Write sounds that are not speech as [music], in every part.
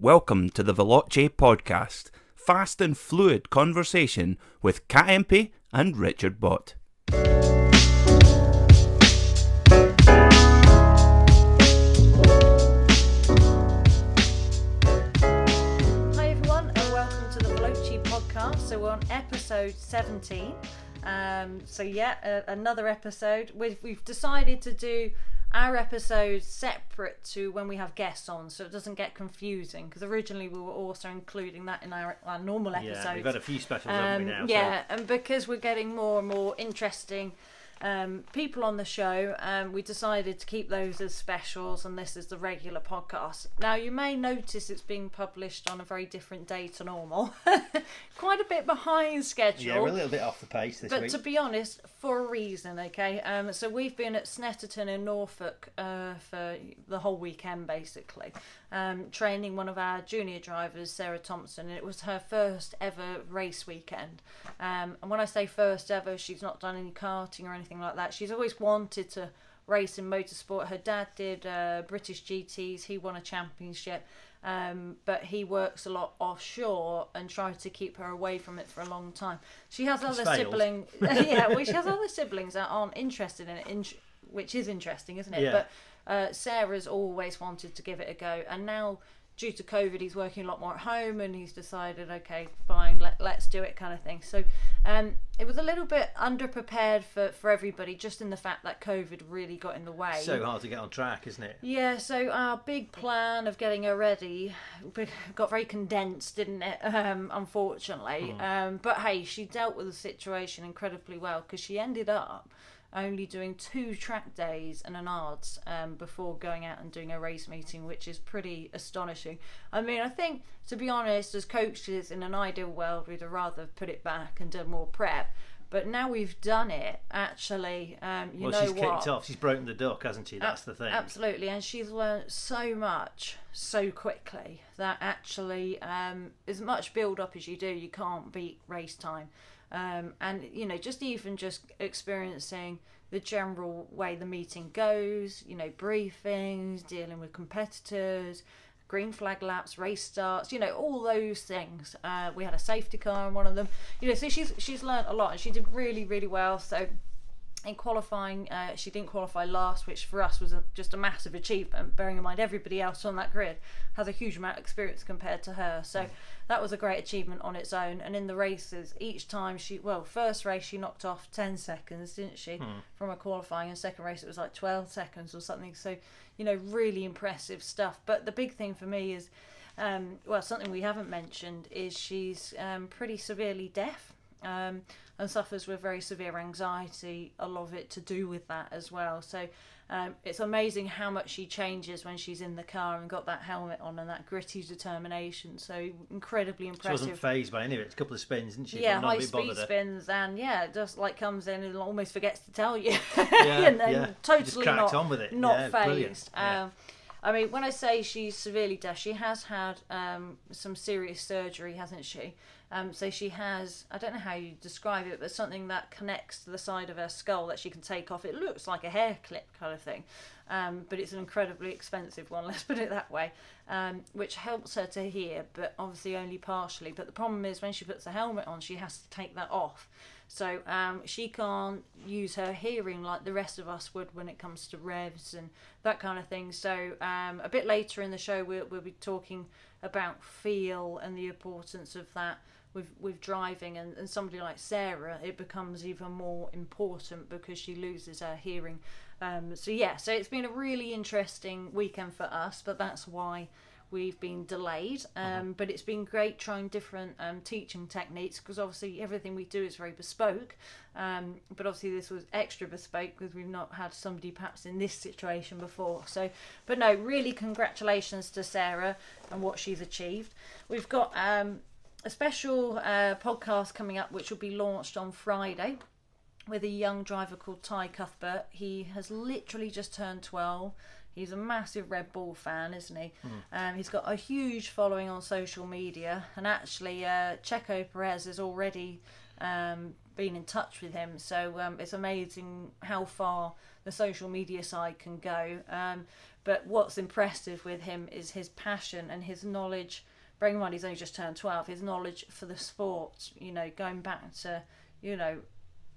Welcome to the Veloce podcast, fast and fluid conversation with Kat Impey and Richard Bott. Hi everyone, and welcome to the Veloce podcast. So we're on episode 17. Um, so yeah, a- another episode. We've, we've decided to do our episodes separate to when we have guests on, so it doesn't get confusing. Because originally we were also including that in our, our normal episodes. Yeah, we've had a few specials, Um, now? so- yeah, and because we're getting more and more interesting um, people on the show, um, we decided to keep those as specials, and this is the regular podcast. Now, you may notice it's being published on a very different day to normal, [laughs] quite a bit behind schedule. Yeah, we're a little bit off the pace this But week. to be honest, for a reason, okay. Um, so we've been at Snetterton in Norfolk uh, for the whole weekend, basically, um, training one of our junior drivers, Sarah Thompson. It was her first ever race weekend, um, and when I say first ever, she's not done any karting or anything like that. She's always wanted to race in motorsport. Her dad did uh, British GTS. He won a championship. Um, but he works a lot offshore and tried to keep her away from it for a long time. She has other siblings. [laughs] yeah, well, she has other siblings that aren't interested in it, in, which is interesting, isn't it? Yeah. But uh, Sarah's always wanted to give it a go, and now due to COVID, he's working a lot more at home, and he's decided, okay, fine, let, let's do it, kind of thing. So um, it was a little bit underprepared for for everybody, just in the fact that COVID really got in the way. so hard to get on track, isn't it? Yeah, so our big plan of getting her ready got very condensed, didn't it? [laughs] Um, unfortunately. Um, but hey, she dealt with the situation incredibly well because she ended up only doing two track days and an ARDS um, before going out and doing a race meeting, which is pretty astonishing. I mean, I think, to be honest, as coaches in an ideal world, we'd have rather put it back and done more prep. But now we've done it, actually, um, you well, know she's what? kicked off. She's broken the duck, hasn't she? That's the thing. Absolutely, and she's learned so much so quickly that actually, um, as much build up as you do, you can't beat race time. Um, and you know, just even just experiencing the general way the meeting goes, you know, briefings, dealing with competitors, green flag laps, race starts, you know, all those things. Uh, we had a safety car in one of them, you know, so she's she's learned a lot and she did really really well. So in qualifying, uh, she didn't qualify last, which for us was a, just a massive achievement. Bearing in mind everybody else on that grid has a huge amount of experience compared to her, so that was a great achievement on its own. And in the races, each time she, well, first race she knocked off ten seconds, didn't she, from a qualifying, and second race it was like twelve seconds or something. So, you know, really impressive stuff. But the big thing for me is, um, well, something we haven't mentioned is she's um, pretty severely deaf um, and suffers with very severe anxiety. A lot of it to do with that as well. So um, it's amazing how much she changes when she's in the car and got that helmet on and that gritty determination. So incredibly She impressive. wasn't phased by any of it. It's a couple of spins, didn't she? yeah, high speed spins and yeah, just like comes in and almost forgets to tell you. [laughs] Yeah, and then yeah. Totally not, on with it. not Yeah, phased. Yeah. I mean, when I say she's severely deaf, she has had um, some serious surgery, hasn't she? Um, so she has, I don't know how you describe it, but something that connects to the side of her skull that she can take off. It looks like a hair clip kind of thing, um, but it's an incredibly expensive one, [laughs] let's put it that way, um, which helps her to hear, but obviously only partially. But the problem is when she puts the helmet on, she has to take that off. So um, she can't use her hearing like the rest of us would when it comes to revs and that kind of thing. So um, a bit later in the show, we'll, we'll be talking about feel and the importance of that with with driving. And, and somebody like Sarah, it becomes even more important because she loses her hearing. Um, so yeah, so it's been a really interesting weekend for us, but that's why we've been delayed um, but it's been great trying different um, teaching techniques because obviously everything we do is very bespoke um, but obviously this was extra bespoke because we've not had somebody perhaps in this situation before so but no really congratulations to sarah and what she's achieved we've got um, a special uh, podcast coming up which will be launched on friday with a young driver called Ty Cuthbert. He has literally just turned 12. He's a massive Red Bull fan, isn't he? Um, he's got a huge following on social media, and actually, uh, Checo Perez has already um, been in touch with him. So um, it's amazing how far the social media side can go. Um, but what's impressive with him is his passion and his knowledge. Bearing in mind he's only just turned 12, his knowledge for the sport, you know, going back to, you know,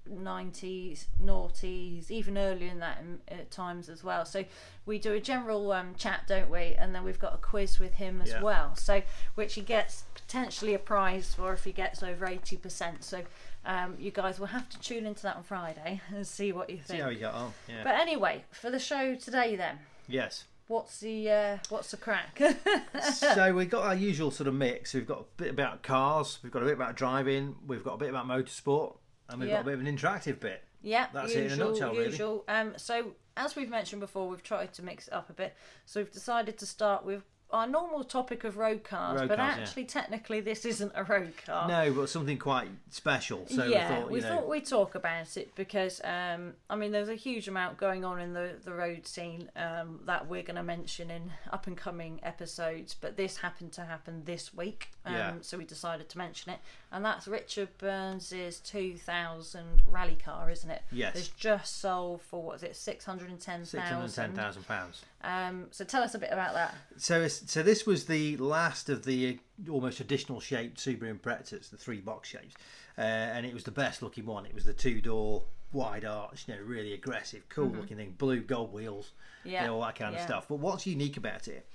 90s, noughties, even earlier in that in, at times as well. So we do a general um, chat, don't we? And then we've got a quiz with him as Yeah. well. So which he gets potentially a prize for if he gets over 80%. So um, you guys will have to tune into that on Friday [laughs] and see what you think. See how you got on. Yeah. But anyway, for the show today, then yes. what's the uh, what's the crack? [laughs] so we've got our usual sort of mix. We've got a bit about cars, we've got a bit about driving, we've got a bit about motorsport, and we've Yeah. got a bit of an interactive bit. Yeah, That's it in a usual, nutshell, really. usual. Um, so as we've mentioned before, we've tried to mix it up a bit. So we've decided to start with our normal topic of road cars, road but cars, actually, yeah. technically, this isn't a road car. No, but something quite special. So yeah, we thought, we know... thought we'd talk about it because, um, I mean, there's a huge amount going on in the, the road scene um, that we're going to mention in up and coming episodes, but this happened to happen this week, um, yeah. so we decided to mention it. And that's Richard Burns's 2000 rally car, isn't it? Yes. It's just sold for, what is it, £610,000? £610,000. Um, so tell us a bit about that. So, so this was the last of the uh, almost traditional shaped Subaru Imprezas, the three box shapes, uh, and it was the best looking one. It was the two door wide arch, you know, really aggressive, cool looking thing, blue gold wheels, you Yeah, know, all that kind yeah. of stuff. But what's unique about it?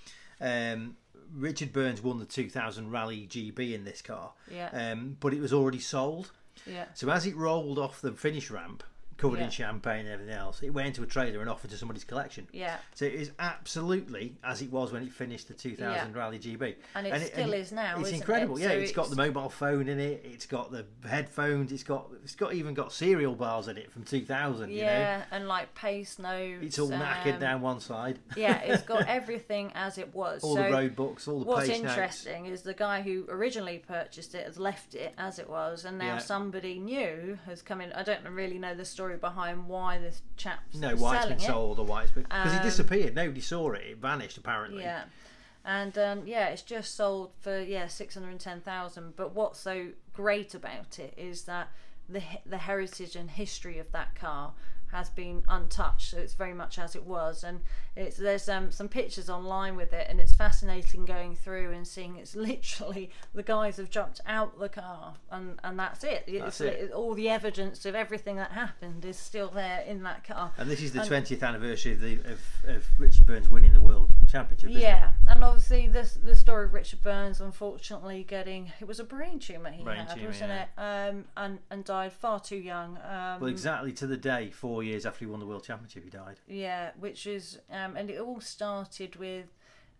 Um, Richard Burns won the 2000 Rally GB in this car, Yeah. um, but it was already sold. Yeah. So as it rolled off the finish ramp, covered Yeah. in champagne and everything else, it went into a trailer and offered to somebody's collection. Yeah. So it is absolutely as it was when it finished the 2000 Yeah. Rally GB. And it still is now, It's incredible. it? Yeah, So it's got the mobile phone in it. It's got the headphones. It's got it's got even got cereal bars in it from 2000. You know, Yeah, and like pace notes. it's all knackered um, down one side. yeah, [laughs] it's got everything as it was. all so the road books, all the what's pace notes. What's interesting is the guy who originally purchased it has left it as it was, and now Yeah. somebody new has come in. I don't really know the story behind why this chap's No, why it's been it. sold or why it's been because Um, it disappeared. Nobody saw it. It vanished apparently. Yeah. And um, yeah, it's just sold for yeah six hundred and ten thousand. But what's so great about it is that the the heritage and history of that car has been untouched. So it's very much as it was, and it's there's um, some pictures online with it, and it's fascinating going through and seeing it's [laughs] literally the guys have jumped out the car, and and that's it. It's, That's it. All the evidence of everything that happened is still there in that car. And this is the 20th anniversary of, the, of, of Richard Burns winning the World Championship. isn't it? Yeah, and obviously this the story of Richard Burns unfortunately getting it was a brain tumor he Brain had, tumour, wasn't it? Um, and and died far too young. Um, Well, exactly to the day, four years after he won the World Championship, he died. Yeah, which is um, and it all started with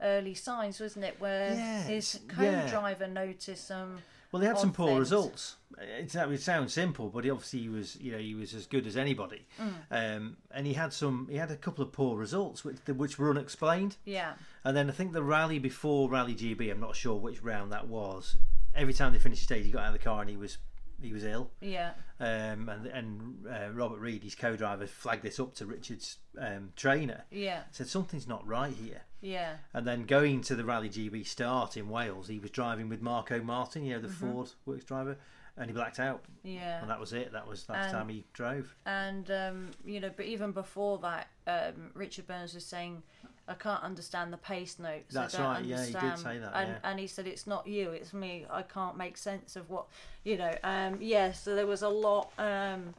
early signs, wasn't it? Where Yeah, his co-driver yeah. noticed some. Well, they had some poor things. results. It's, it sounds simple, but he obviously he was, you know, he was as good as anybody. Mm. Um, and he had some, he had a couple of poor results, which which were unexplained. Yeah, And then I think the rally before Rally GB, I'm not sure which round that was. Every time they finished the stage, he got out of the car and he was he was ill. yeah, Um, and and uh, Robert Reid, his co-driver, flagged this up to Richard's um, trainer. yeah, Said something's not right here. yeah, And then going to the Rally GB start in Wales, he was driving with Markko Märtin, you know, the Ford works driver, and he blacked out. yeah. And that was it. That was the last time he drove. and um, you know, but even before that, um, Richard Burns was saying, "I can't understand the pace notes." That's right, yeah, he did understand." say that, And, yeah. and he said, "It's not you, it's me. I can't make sense of what you know." Um, yeah, so there was a lot um,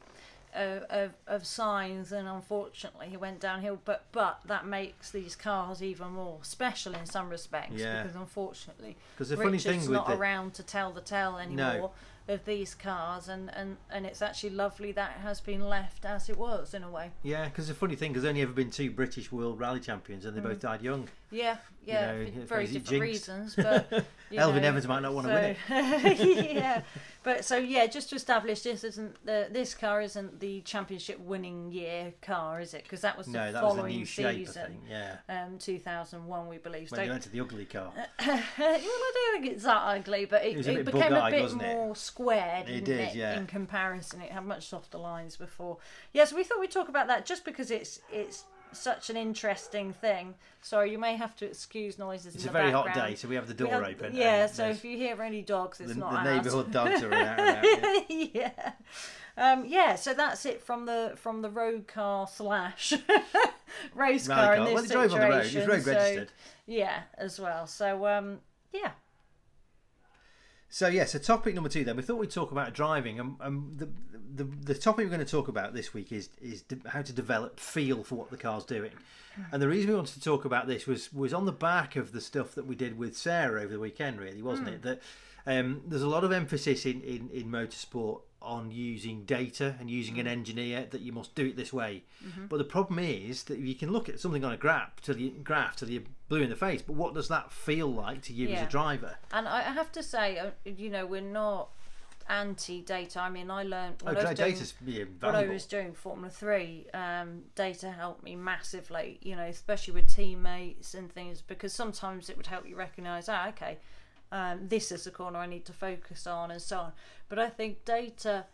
of, of signs, and unfortunately, he went downhill. But but that makes these cars even more special in some respects Yeah. because unfortunately, Because the funny Richard's thing with not the, around to tell the tale anymore of these cars, and, and, and it's actually lovely that it has been left as it was in a way. yeah, because the funny thing, there's only ever been two British World Rally champions, and they hmm. both died young. Yeah, yeah, know, for very different jinxed? reasons, but [laughs] you Elfyn know, Evans might not want to win it. [laughs] yeah, but so yeah, just to establish this isn't the this car isn't the championship winning year car, is it? Because that was the No, that was a following I season. Yeah, um, two thousand one, we believe. when so they went to the ugly car. [laughs] well, I don't think it's that ugly, but it, It was a it became a bit wasn't it? more squared, It it, yeah. in comparison. It had much softer lines before. Yes, we thought we'd talk about that just because it's it's such an interesting thing. Sorry, you may have to excuse noises It's in a the very hot day, so we have the door have- open. Yeah, so if you hear any dogs, it's the, not the neighbourhood [laughs] dogs are out yeah. [laughs] yeah. Um, yeah, so that's it from the from the road car slash [laughs] race car in this. Well, it drove on the road. It was situation. road so- registered. yeah, as well. So um, yeah, So yeah, so topic number two. Then we thought we'd talk about driving, and, and the, the the topic we're going to talk about this week is is de- how to develop feel for what the car's doing. And the reason we wanted to talk about this was was on the back of the stuff that we did with Sarah over the weekend, really, wasn't it? That um, there's a lot of emphasis in, in in motorsport on using data and using an engineer that you must do it this way. But the problem is that you can look at something on a graph till you graph till you're blue in the face. But what does that feel like to you as a driver? and I I have to say, uh, you know, we're not anti data. I mean, I learned Oh, when I doing, data's yeah, when I was doing Formula Three, um, data helped me massively. You know, especially with teammates and things, because sometimes it would help you recognise, ah, okay, um, this is the corner I need to focus on, and so on. But I think data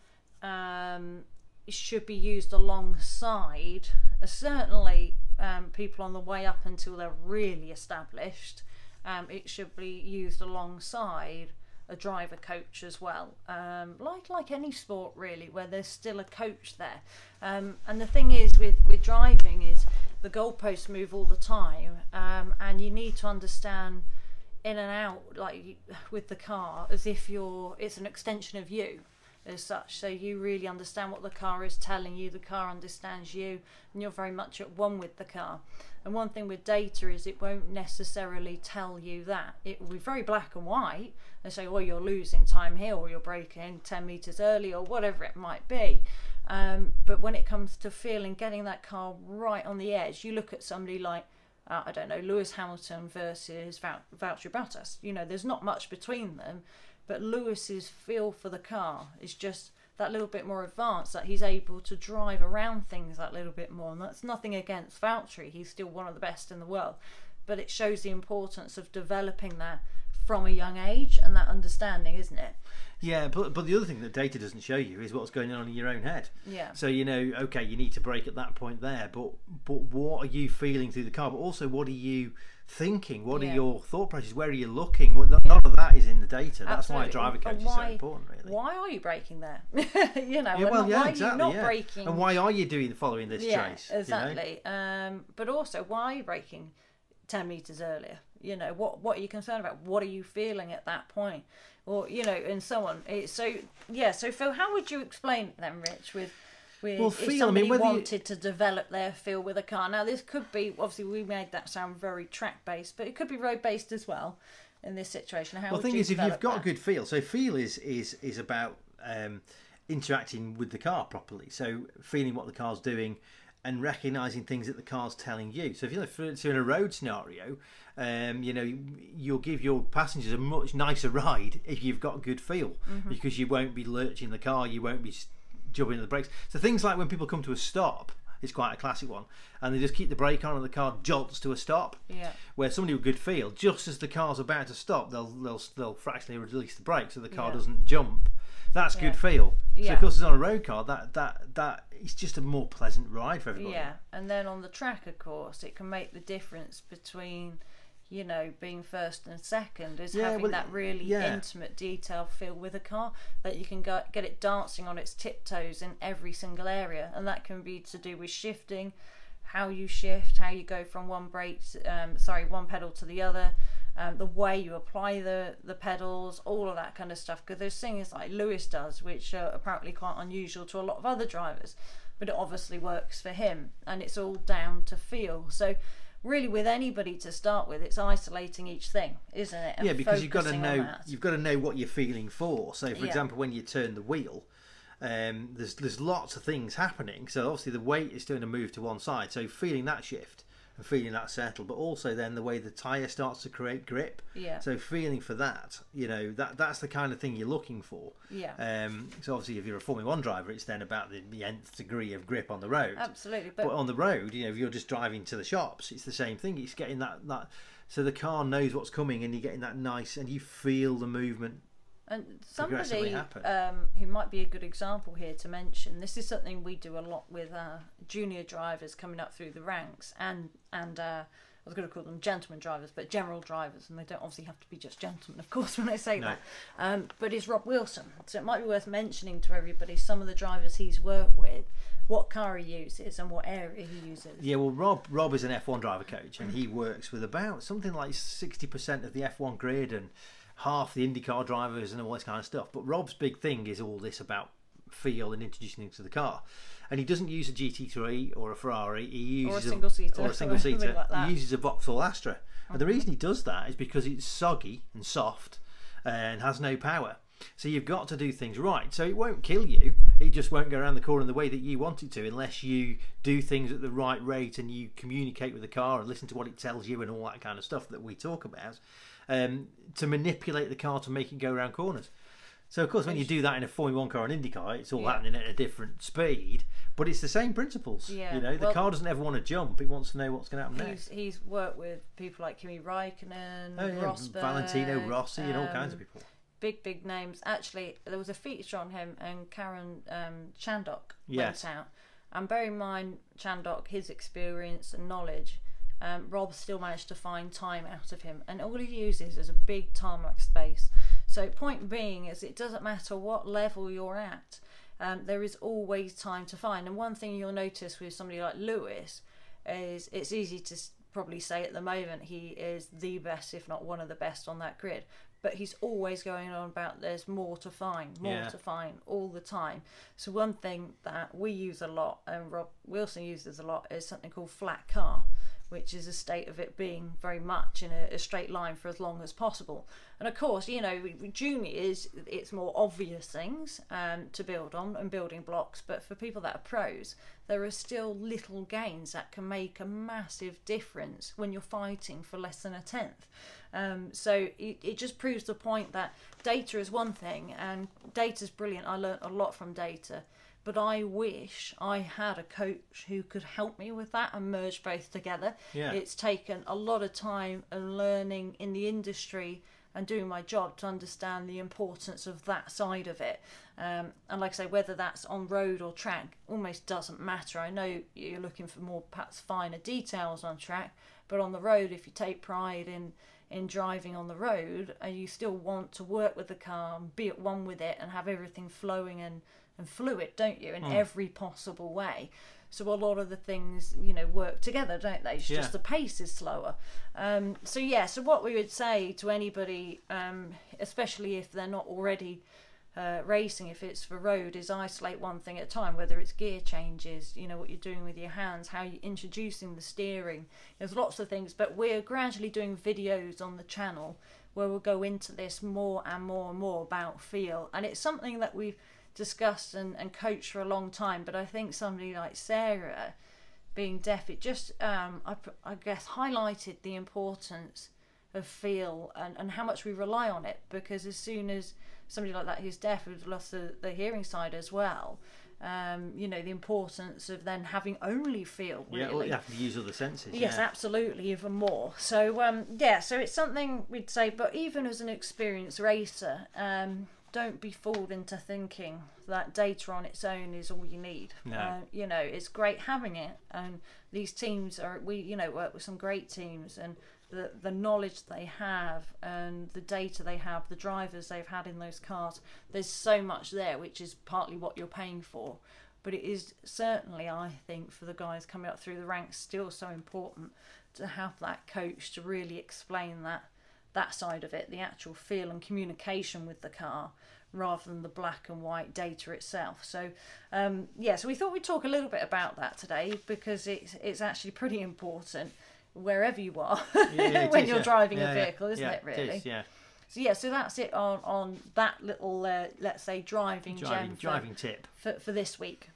um, should be used alongside, uh, certainly, um, people on the way up until they're really established. Um, it should be used alongside a driver coach as well, um, like like any sport really, where there's still a coach there. Um, and the thing is with with driving is the goalposts move all the time, um, and you need to understand in and out like with the car as if you're it's an extension of you as such. So you really understand what the car is telling you the car understands you and you're very much at one with the car. And one thing with data is it won't necessarily tell you that. It will be very black and white and say well you're losing time here or you're braking 10 meters early or whatever it might be um, but when it comes to feeling getting that car right on the edge you look at somebody like uh, I don't know, Lewis Hamilton versus Val- Valtteri Bottas. You know, there's not much between them, but Lewis's feel for the car is just that little bit more advanced, that he's able to drive around things that little bit more. And that's nothing against Valtteri, he's still one of the best in the world. But it shows the importance of developing that from a young age and that understanding, isn't it? Yeah, but but the other thing that data doesn't show you is what's going on in your own head. Yeah. So you know, okay, you need to brake at that point there, but but what are you feeling through the car? But also, what are you thinking? What Yeah. are your thought processes? Where are you looking? Well, None of that is in the data. That's why a driver coach is so important, really. Why are you braking there? [laughs] you know, Yeah, well, not- yeah, why exactly. are you not yeah. braking? And why are you doing the following this yeah, trace? you know? exactly. Um, but also, why are you braking ten meters earlier? You know, what what are you concerned about? What are you feeling at that point? Or you know, and so on. It, so yeah. So Phil, how would you explain it then, Rich? With with Well, if feel, I mean, somebody whether you- wanted to develop their feel with a car. Now, this could be obviously we made that sound very track based, but it could be road based as well. In this situation, how Well, the thing is, if you've got a good feel, so feel is is is about um, interacting with the car properly. So feeling what the car's doing and recognizing things that the car's telling you. So if you're in a road scenario, um, you know you'll give your passengers a much nicer ride if you've got a good feel Mm-hmm. because you won't be lurching the car, you won't be jumping the brakes. So things like when people come to a stop. It's quite a classic one, and they just keep the brake on, and the car jolts to a stop Yeah. where somebody with good feel, just as the car's about to stop, they'll they'll they'll fractionally release the brake so the car Yeah. doesn't jump. That's good feel. So of course, it's on a road car. That that that it's just a more pleasant ride for everybody. Yeah, and then on the track, of course, it can make the difference between, you know, being first and second is Yeah, having well, that really yeah. intimate detail feel with a car that you can go, get it dancing on its tiptoes in every single area, and that can be to do with shifting, how you shift, how you go from one brake, um, sorry, one pedal to the other. Um, the way you apply the, the pedals, all of that kind of stuff. Because there's things like Lewis does, which are apparently quite unusual to a lot of other drivers but it obviously works for him and it's all down to feel so really with anybody to start with it's isolating each thing isn't it And yeah, because you've got to know you've got to know what you're feeling for. So, for Yeah. example, when you turn the wheel, um, there's there's lots of things happening. So obviously the weight is going to move to one side. So feeling that shift and feeling that settle, but also then the way the tire starts to create grip. Yeah. So feeling for that, you know, that that's the kind of thing you're looking for. Yeah. Um, so obviously, if you're a Formula One driver, it's then about the, the nth degree of grip on the road. absolutely But but, on the road, you know, if you're just driving to the shops, it's the same thing. It's getting that that so the car knows what's coming, and you're getting that nice, and you feel the movement. And somebody um, who might be a good example here to mention this is something we do a lot with uh, junior drivers coming up through the ranks and and uh, I was going to call them gentleman drivers, but general drivers, and they don't obviously have to be just gentlemen, of course, [laughs] when I say No. that. Um, but it's Rob Wilson, so it might be worth mentioning to everybody some of the drivers he's worked with, what car he uses, and what area he uses. Yeah, well, Rob Rob is an F1 driver coach, and he works with about something like sixty percent of the F1 grid and half the IndyCar drivers and all this kind of stuff. But Rob's big thing is all this about feel and introducing things to the car. And he doesn't use a GT3 or a Ferrari. He uses a single-seater or a single [laughs] seater. like. He uses a Vauxhall Astra. And the reason he does that is because it's soggy and soft and has no power. So you've got to do things right. So it won't kill you. It just won't go around the corner the way that you want it to unless you do things at the right rate and you communicate with the car and listen to what it tells you and all that kind of stuff that we talk about um, to manipulate the car to make it go around corners. So of course, when you do that in a Formula One car and IndyCar, it's all Yeah. happening at a different speed, but it's the same principles. Yeah, You know, the well- car doesn't ever want to jump; it wants to know what's going to happen next. He's, he's worked with people like Kimi Raikkonen, Oh yeah, Rosberg, Valentino Rossi, and all kinds of um, people. big big names. Actually, there was a feature on him, and Karun um, Chandhok Yes. went out. And bear in mind, Chandhok, his experience and knowledge, um, Rob still managed to find time out of him, and all he uses is a big tarmac space. So, point being is, it doesn't matter what level you're at. Um, there is always time to find. And one thing you'll notice with somebody like Lewis is it's easy to probably say at the moment he is the best, if not one of the best on that grid. But he's always going on about there's more to find, more Yeah. to find all the time. So one thing that we use a lot and Rob Wilson uses a lot is something called flat car, which is a state of it being very much in a, a straight line for as long as possible. And of course, you know, juniors, it's more obvious things um, to build on and building blocks. But for people that are pros, there are still little gains that can make a massive difference when you're fighting for less than a tenth. Um, so it, it just proves the point that data is one thing, and data is brilliant. I learnt a lot from data, but I wish I had a coach who could help me with that and merge both together. Yeah. It's taken a lot of time and learning in the industry and doing my job to understand the importance of that side of it. Um, and like I say, whether that's on road or track almost doesn't matter. I know you're looking for more perhaps finer details on track, but on the road, if you take pride in in driving on the road, and you still want to work with the car and be at one with it and have everything flowing and, and fluid, don't you, in Hmm. every possible way. So a lot of the things, you know, work together, don't they? It's Yeah. just the pace is slower. Um, so yeah, so what we would say to anybody, um, especially if they're not already uh, racing, if it's for road, is isolate one thing at a time. Whether it's gear changes, you know what you're doing with your hands, how you're introducing the steering. There's lots of things, but we're gradually doing videos on the channel where we'll go into this more and more and more about feel, and it's something that we've discussed and, and coached for a long time. But I think somebody like Sarah being deaf, it just, um, I, I guess, highlighted the importance of feel and, and how much we rely on it. Because as soon as somebody like that who's deaf who's lost the, the hearing side as well, um, you know, the importance of then having only feel. Really. Yeah, well, you have to use other senses. Yes, yeah. absolutely, even more. So, um, yeah, so it's something we'd say, but even as an experienced racer, um, don't be fooled into thinking that data on its own is all you need. No. Uh, you know, it's great having it, and these teams are we, you know, work with some great teams, and the the knowledge they have and the data they have, the drivers they've had in those cars. There's so much there, which is partly what you're paying for. But it is certainly, I think, for the guys coming up through the ranks, still so important to have that coach to really explain that that side of it, the actual feel and communication with the car, rather than the black and white data itself. So, um, yeah, so we thought we'd talk a little bit about that today because it's it's actually pretty important wherever you are [laughs] Yeah, it when is, you're yeah. driving Yeah, a vehicle, isn't it? Really. is, yeah, So yeah, so that's it on on that little uh, let's say driving, driving, for- driving tip. for, for this week.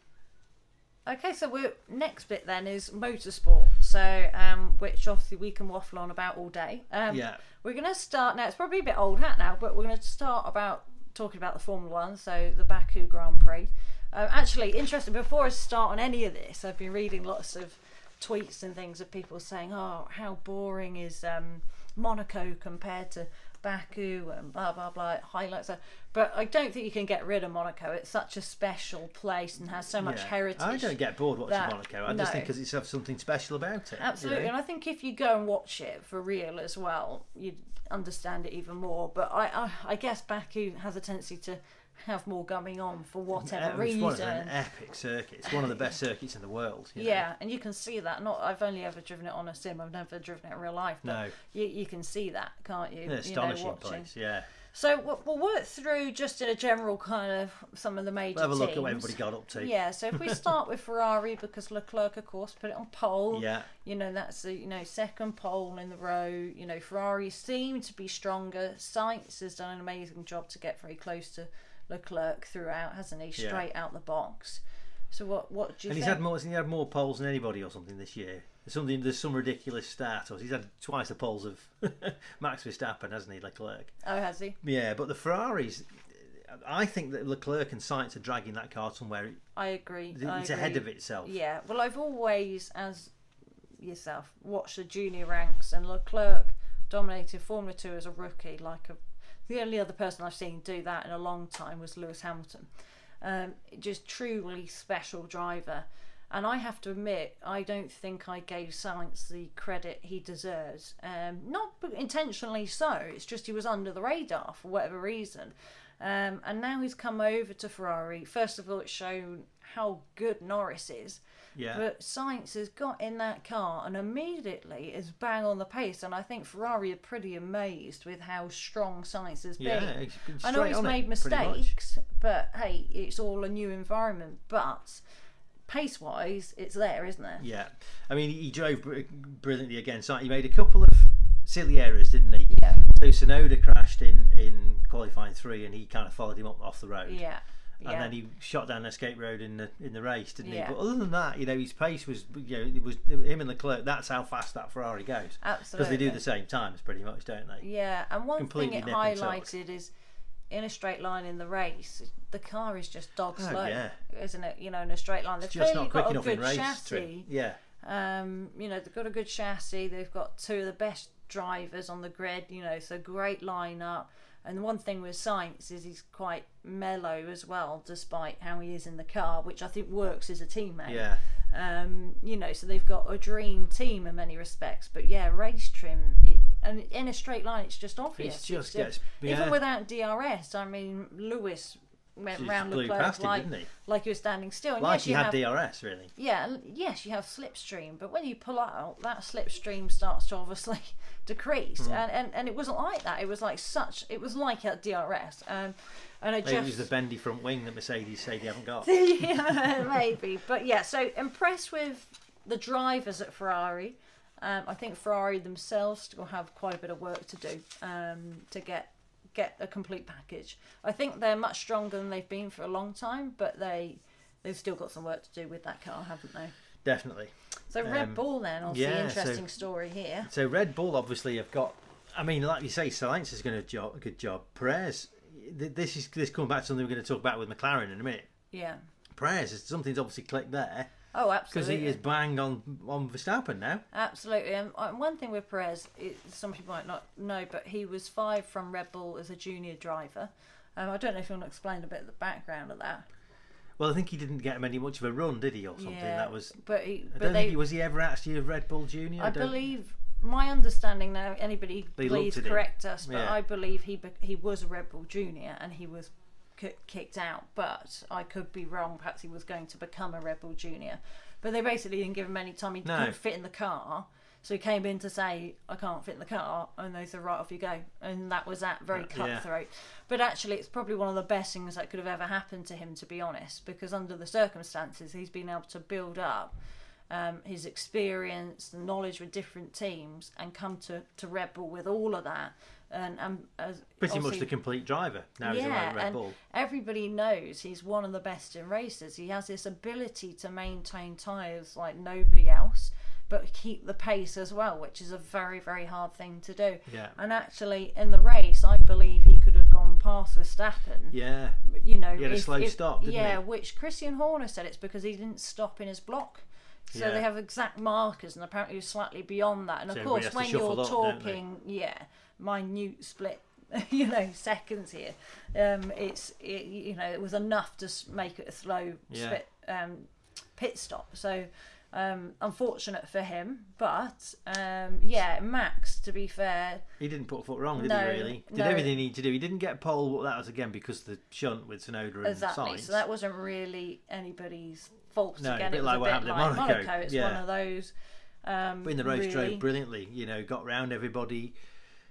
Okay, so we're next bit then is motorsport. So, um, which obviously we can waffle on about all day. Um, Yeah. We're going to start now. It's probably a bit old hat now, but we're going to start about talking about the Formula One, so the Baku Grand Prix. Uh, actually, interesting. Before I start on any of this, I've been reading lots of tweets and things of people saying, "Oh, how boring is um, Monaco compared to Baku and blah blah blah. It highlights that, but I don't think you can get rid of Monaco. It's such a special place and has so much Yeah. heritage. I don't get bored watching that- Monaco. I no. just think because it's have something special about it. you Absolutely, know? and I think if you go and watch it for real as well, you'd understand it even more. But I, I, I guess Baku has a tendency to have more going on for whatever It's reason. an epic circuit. It's one of the best circuits in the world. you know. Yeah, and you can see that. Not, I've only ever driven it on a sim. I've never driven it in real life. But No. you, you can see that, can't you? An you know, astonishing place. Yeah. So we'll, we'll work through just in a general kind of some of the major We'll have a look teams. at what everybody got up to. Yeah, so if we [laughs] start with Ferrari, because Leclerc, of course, put it on pole. Yeah. You know, that's the you know second pole in the row. You know, Ferrari seem to be stronger. Sainz has done an amazing job to get very close to Leclerc throughout, hasn't he? Yeah. Straight out the box. So what what do you And he's think? had more. He had more poles than anybody or something this year. There's something. There's some ridiculous stat. Or he's had twice the poles of [laughs] Max Verstappen, hasn't he, Leclerc? oh, has he? Yeah, but the Ferraris. I think that Leclerc and Sainz are dragging that car somewhere. I agree. I It's agree. ahead of itself. Yeah, well, I've always, as yourself, watched the junior ranks, and Leclerc dominated Formula Two as a rookie. Like a, the only other person I've seen do that in a long time was Lewis Hamilton. Um, just truly special driver. And I have to admit, I don't think I gave Sainz the credit he deserves. Um, not intentionally so. It's just he was under the radar for whatever reason. Um, and now he's come over to Ferrari. First of all, it's shown how good Norris is. Yeah. But Sainz has got in that car and immediately is bang on the pace. And I think Ferrari are pretty amazed with how strong Sainz has Yeah, been. I know he's on it, made mistakes, but hey, it's all a new environment. But pace wise, it's there, isn't it? Yeah, I mean he drove br- brilliantly again. So he made a couple of silly errors, didn't he? Yeah. So Tsunoda crashed in in qualifying three, and he kind of followed him up off the road. Yeah. And Yeah. then he shot down the escape road in the in the race, didn't Yeah. he? But other than that, you know, his pace was, you know, it was him and Leclerc. That's how fast that Ferrari goes. Absolutely. Because they do the same times, pretty much, don't they? Yeah, and one Completely thing it nip and tuck. highlighted is in a straight line in the race, the car is just dog Oh, slow, yeah. isn't it? You know, in a straight line, they've Just not quick got a enough in good race. chassis. Trip. Yeah, Um, you know, they've got a good chassis. They've got two of the best drivers on the grid. You know, so great lineup. And the one thing with Sainz is he's quite mellow as well, despite how he is in the car, which I think works as a teammate. yeah. Um, you know, so they've got a dream team in many respects. But yeah, race trim, it, and in a straight line, it's just obvious. It's just It's gets- even yeah. without DRS. I mean, Lewis went Just round blew Leclerc past him, like didn't he? like he was standing still. And Like yes, he you had have, DRS, really. yeah, and yes, you have slipstream, but when you pull out, that slipstream starts to obviously [laughs] decrease, Hmm. and, and and it wasn't like that. It was like such. It was like a DRS, um, and I Maybe just it was the bendy front wing that Mercedes say they haven't got. [laughs] yeah, maybe. But yeah, so impressed with the drivers at Ferrari. Um, I think Ferrari themselves still have quite a bit of work to do um, to get get a complete package. I think they're much stronger than they've been for a long time, but they they've still got some work to do with that car, haven't they? Definitely. So Red Um, Bull then, obviously yeah, so- interesting story here. So Red Bull obviously have got. I mean, like you say, Sainz is going to job a good job. Perez, this is this coming back to something we're going to talk about with McLaren in a minute. Yeah. Perez, is- something's obviously clicked there Oh, absolutely. because he is bang on on Verstappen now. Absolutely. And one thing with Perez, it, some people might not know, but he was five from Red Bull as a junior driver. Um, I don't know if you want to explain a bit of the background of that. Well, I think he didn't get many much of a run, did he, or something? yeah, That was. But he, I don't they, think he was he ever actually a Red Bull junior. I don't- believe my understanding now. Anybody They please at him. correct us, but Yeah. I believe he he was a Red Bull junior and he was kicked out. But I could be wrong. Perhaps he was going to become a Red Bull junior. But they basically didn't give him any time. He No. couldn't fit in the car. So he came in to say, I can't fit in the car. And they said, right, off you go. And that was that very Uh, yeah. cutthroat. But actually, it's probably one of the best things that could have ever happened to him, to be honest, because under the circumstances, he's been able to build up um, his experience, the knowledge with different teams, and come to, to Red Bull with all of that. And, um, as Pretty much the complete driver. Now he's around Red and Bull. everybody knows he's one of the best in races. He has this ability to maintain tyres like nobody else, but keep the pace as well, which is a very, very hard thing to do. Yeah. And actually, in the race, I believe he could have gone past Verstappen. Yeah. You know, He had a slow if- stop, didn't yeah, he? which Christian Horner said it's because he didn't stop in his block. So Yeah. they have exact markers, and apparently you're slightly beyond that. And of So everybody course, when you're up, talking, yeah, minute split, [laughs] you know, seconds here, um, it's it, you know it was enough to make it a slow Yeah. split, um, pit stop. So. Um, unfortunate for him, but um, yeah, Max. To be fair, He didn't put a foot wrong, did No, he? Really? Did no. everything he needed to do. He didn't get pole, but that was again because the shunt with Tsunoda and Exactly. Sainz. So that wasn't really anybody's fault. No, a Again, bit it was like a what bit happened at like Monaco. Monaco. It's Yeah. one of those. Um, But in the race really, drove brilliantly. You know, got round everybody.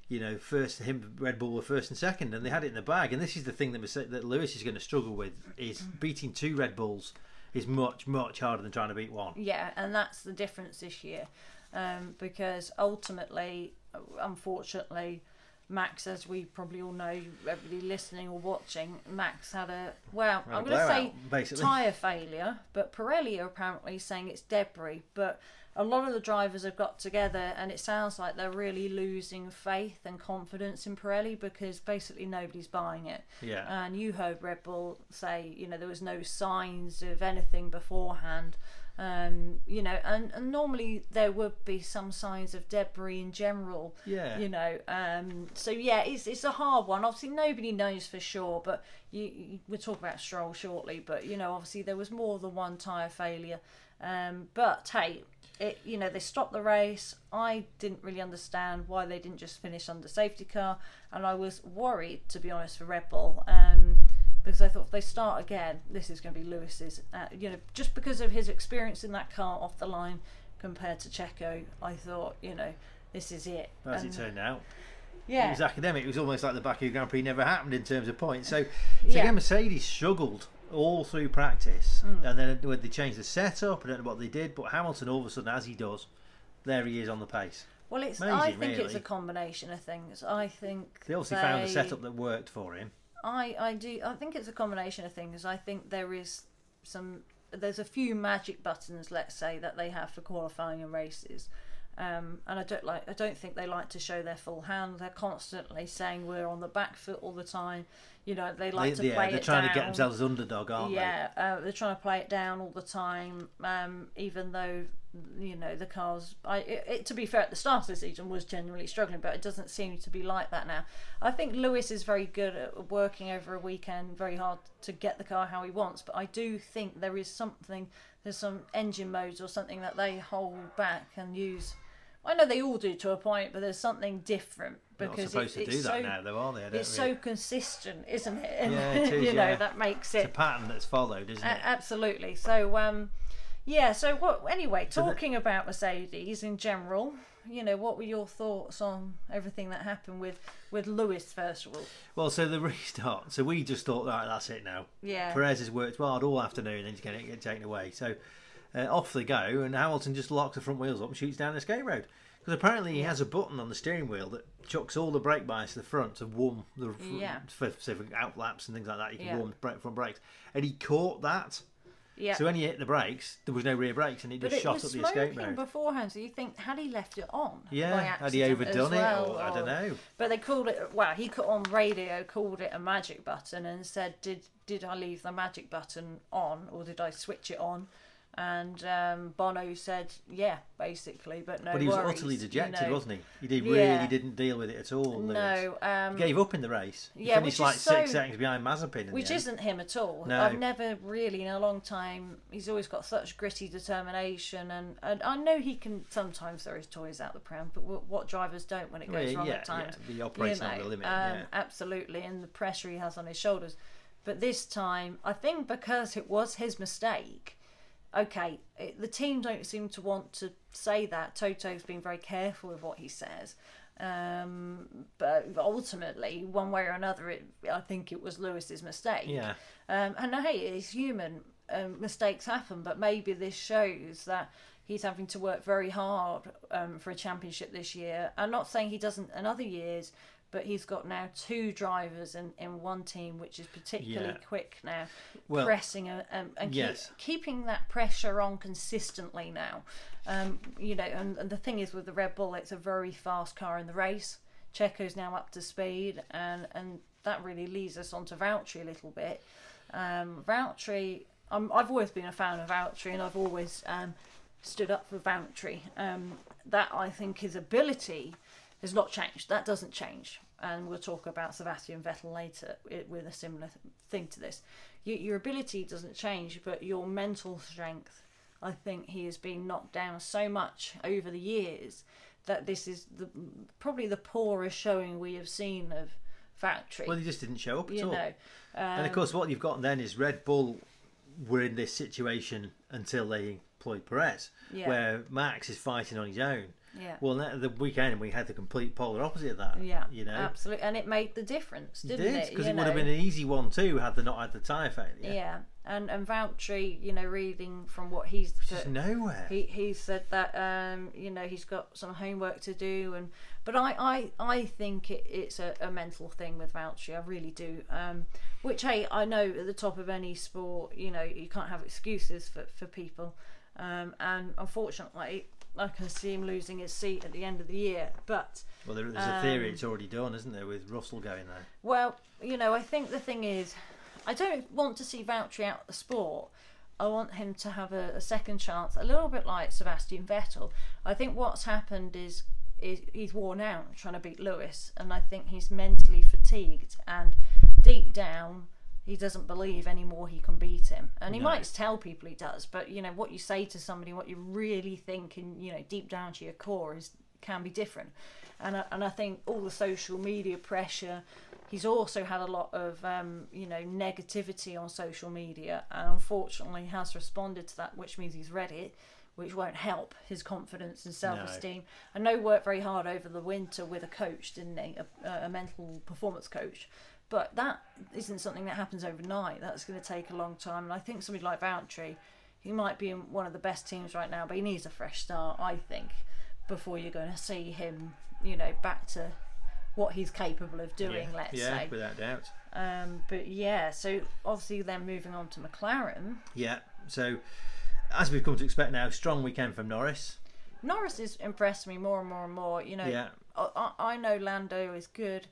You know, first him Red Bull were first and second, and they had it in the bag. And this is the thing that that Lewis is going to struggle with is beating two Red Bulls is much much harder than trying to beat one. Yeah, and that's the difference this year, um, because ultimately, unfortunately, Max, as we probably all know, everybody listening or watching, Max had a well, Had I'm going to say basically. tyre failure, but Pirelli are apparently saying it's debris. But a lot of the drivers have got together, and it sounds like they're really losing faith and confidence in Pirelli because basically nobody's buying it. Yeah. And you heard Red Bull say, you know, there was no signs of anything beforehand. Um, you know, and, and normally there would be some signs of debris in general. Yeah. You know, um, so yeah, it's it's a hard one. Obviously, nobody knows for sure, but you, you we'll talk about Stroll shortly. But you know, obviously there was more than one tire failure. Um, but hey, it you know they stopped the race. I didn't really understand why they didn't just finish under safety car, and I was worried to be honest for Red Bull. Um, because I thought if they start again, this is going to be Lewis's. Uh, you know, just because of his experience in that car off the line compared to Checo, I thought, you know, this is it. As And, it turned out, yeah, it was academic. It was almost like the Baku Grand Prix never happened in terms of points. So, so Yeah. again, Mercedes struggled all through practice, Hmm. and then when they changed the setup, I don't know what they did, but Hamilton all of a sudden, as he does, there he is on the pace. Well, it's. Amazing, I think it's a combination of things. I think They obviously found a setup that worked for him. I, I do. I think it's a combination of things. I think there is some. There's a few magic buttons, let's say, that they have for qualifying and races. Um, and I don't like. I don't think they like to show their full hand. They're constantly saying we're on the back foot all the time. You know, they like They, to yeah, play they're it trying down. to get themselves as underdog, aren't they? yeah, uh, they're trying to play it down all the time. Um, even though you know the cars, I it, it, to be fair, at the start of the season was generally struggling, but it doesn't seem to be like that now. I think Lewis is very good at working over a weekend, very hard to get the car how he wants. But I do think there is something, there's some engine modes or something that they hold back and use. I know they all do to a point, but there's something different they? Not because supposed it, to do it's that so now, though, are they? It's really- so consistent, isn't it? And, Yeah, [laughs] it is, you know yeah. that makes it It's a pattern that's followed, isn't it? absolutely. So, um, yeah. So, what? Anyway, So the- talking about Mercedes in general, you know, what were your thoughts on everything that happened with with Lewis first of all? Well, so the [laughs] restart. So we just thought, right, that's it now. Yeah. Perez has worked hard all afternoon and he's going to get taken away. So uh, off they go, and Hamilton just locks the front wheels up and shoots down the escape road. Because apparently he has a button on the steering wheel that chucks all the brake bias to the front to warm the Yeah. for, so for outlaps and things like that. You can Yeah. warm the brake, front brakes, and he caught that. Yeah. So when he hit the brakes, there was no rear brakes, and he just shot up the escape road. beforehand, so you think had he left it on? Yeah, by had he overdone as it, well, or I don't know. But they called it. Well, he cut on radio, called it a magic button, and said, "Did did I leave the magic button on, or did I switch it on?" And um, Bono said, "Yeah, basically, but no But he was worries, utterly you dejected, know. wasn't he? He did really Yeah. didn't deal with it at all. No, um, He gave up in the race. He Yeah, finished which like six so- seconds behind Mazepin. Which isn't him at all. No. I've never really, in a long time, he's always got such gritty determination, and, and I know he can sometimes throw his toys out the pram, but what, what drivers don't when it goes Well, wrong yeah, at times? yeah, the operating on the limit, um, yeah. Absolutely, and the pressure he has on his shoulders. But this time, I think because it was his mistake, okay, it, the team don't seem to want to say that. Toto's been very careful with what he says. Um, but ultimately, one way or another, it, I think it was Lewis's mistake. Yeah. Um, and hey, it's human. Um, mistakes happen, but maybe this shows that he's having to work very hard um, for a championship this year. I'm not saying he doesn't in other years, but he's got now two drivers in, in one team, which is particularly Yeah. quick now, Well, pressing um, and keep- keeping that pressure on consistently now. Um, you know, and, and the thing is with the Red Bull, it's a very fast car in the race. Checo's now up to speed, and and that really leads us onto Valtteri a little bit. Um, Valtteri, I'm, I've always been a fan of Valtteri, and I've always um, stood up for Valtteri. Um, that I think his ability has not changed. That doesn't change, and we'll talk about Sebastian Vettel later with a similar thing to this. Your, ability doesn't change, but your mental strength. I think he has been knocked down so much over the years that this is the probably the poorest showing we have seen of Valtteri. Well, he just didn't show up at you all. know, um, and of course, what you've got then is Red Bull were in this situation until they employed Perez, Yeah. where Max is fighting on his own. Yeah. Well, the weekend we had the complete polar opposite of that. Yeah, you know, absolutely, and it made the difference, didn't did it? because You it would have been an easy one too had they not had the tyre failure. yeah. and and Valtteri, you know, reading from what he's just put- nowhere. he he said that um, you know he's got some homework to do, and but I I, I think it, it's a, a mental thing with Valtteri. I really do. Um, which hey, I know at the top of any sport, you know, you can't have excuses for for people, um, and unfortunately, I can see him losing his seat at the end of the year, but. well, there, there's a theory um, it's already done, isn't there, with Russell going there? Well, you know, I think the thing is, I don't want to see Valtteri out of the sport. I want him to have a, a second chance, a little bit like Sebastian Vettel. I think what's happened is, is he's worn out trying to beat Lewis, and I think he's mentally fatigued. And deep down, he doesn't believe anymore he can beat him. And he No. might tell people he does, but you know what you say to somebody, what you really think, and you know deep down to your core is can be different. And I, and I think all the social media pressure. He's also had a lot of um, you know negativity on social media, and unfortunately has responded to that, which means he's read it, which won't help his confidence and self-esteem. I know worked very hard over the winter with a coach, didn't he? A, a mental performance coach. But that isn't something that happens overnight. That's going to take a long time. And I think somebody like Valtteri, he might be in one of the best teams right now, but he needs a fresh start, I think, before you're going to see him, you know, back to what he's capable of doing, yeah, let's yeah say. without doubt. Um, but yeah, so obviously then moving on to McLaren. Yeah. So, as we've come to expect now, strong weekend from Norris. Norris has impressed me more and more and more. You know, Yeah. I, I I know Lando is good.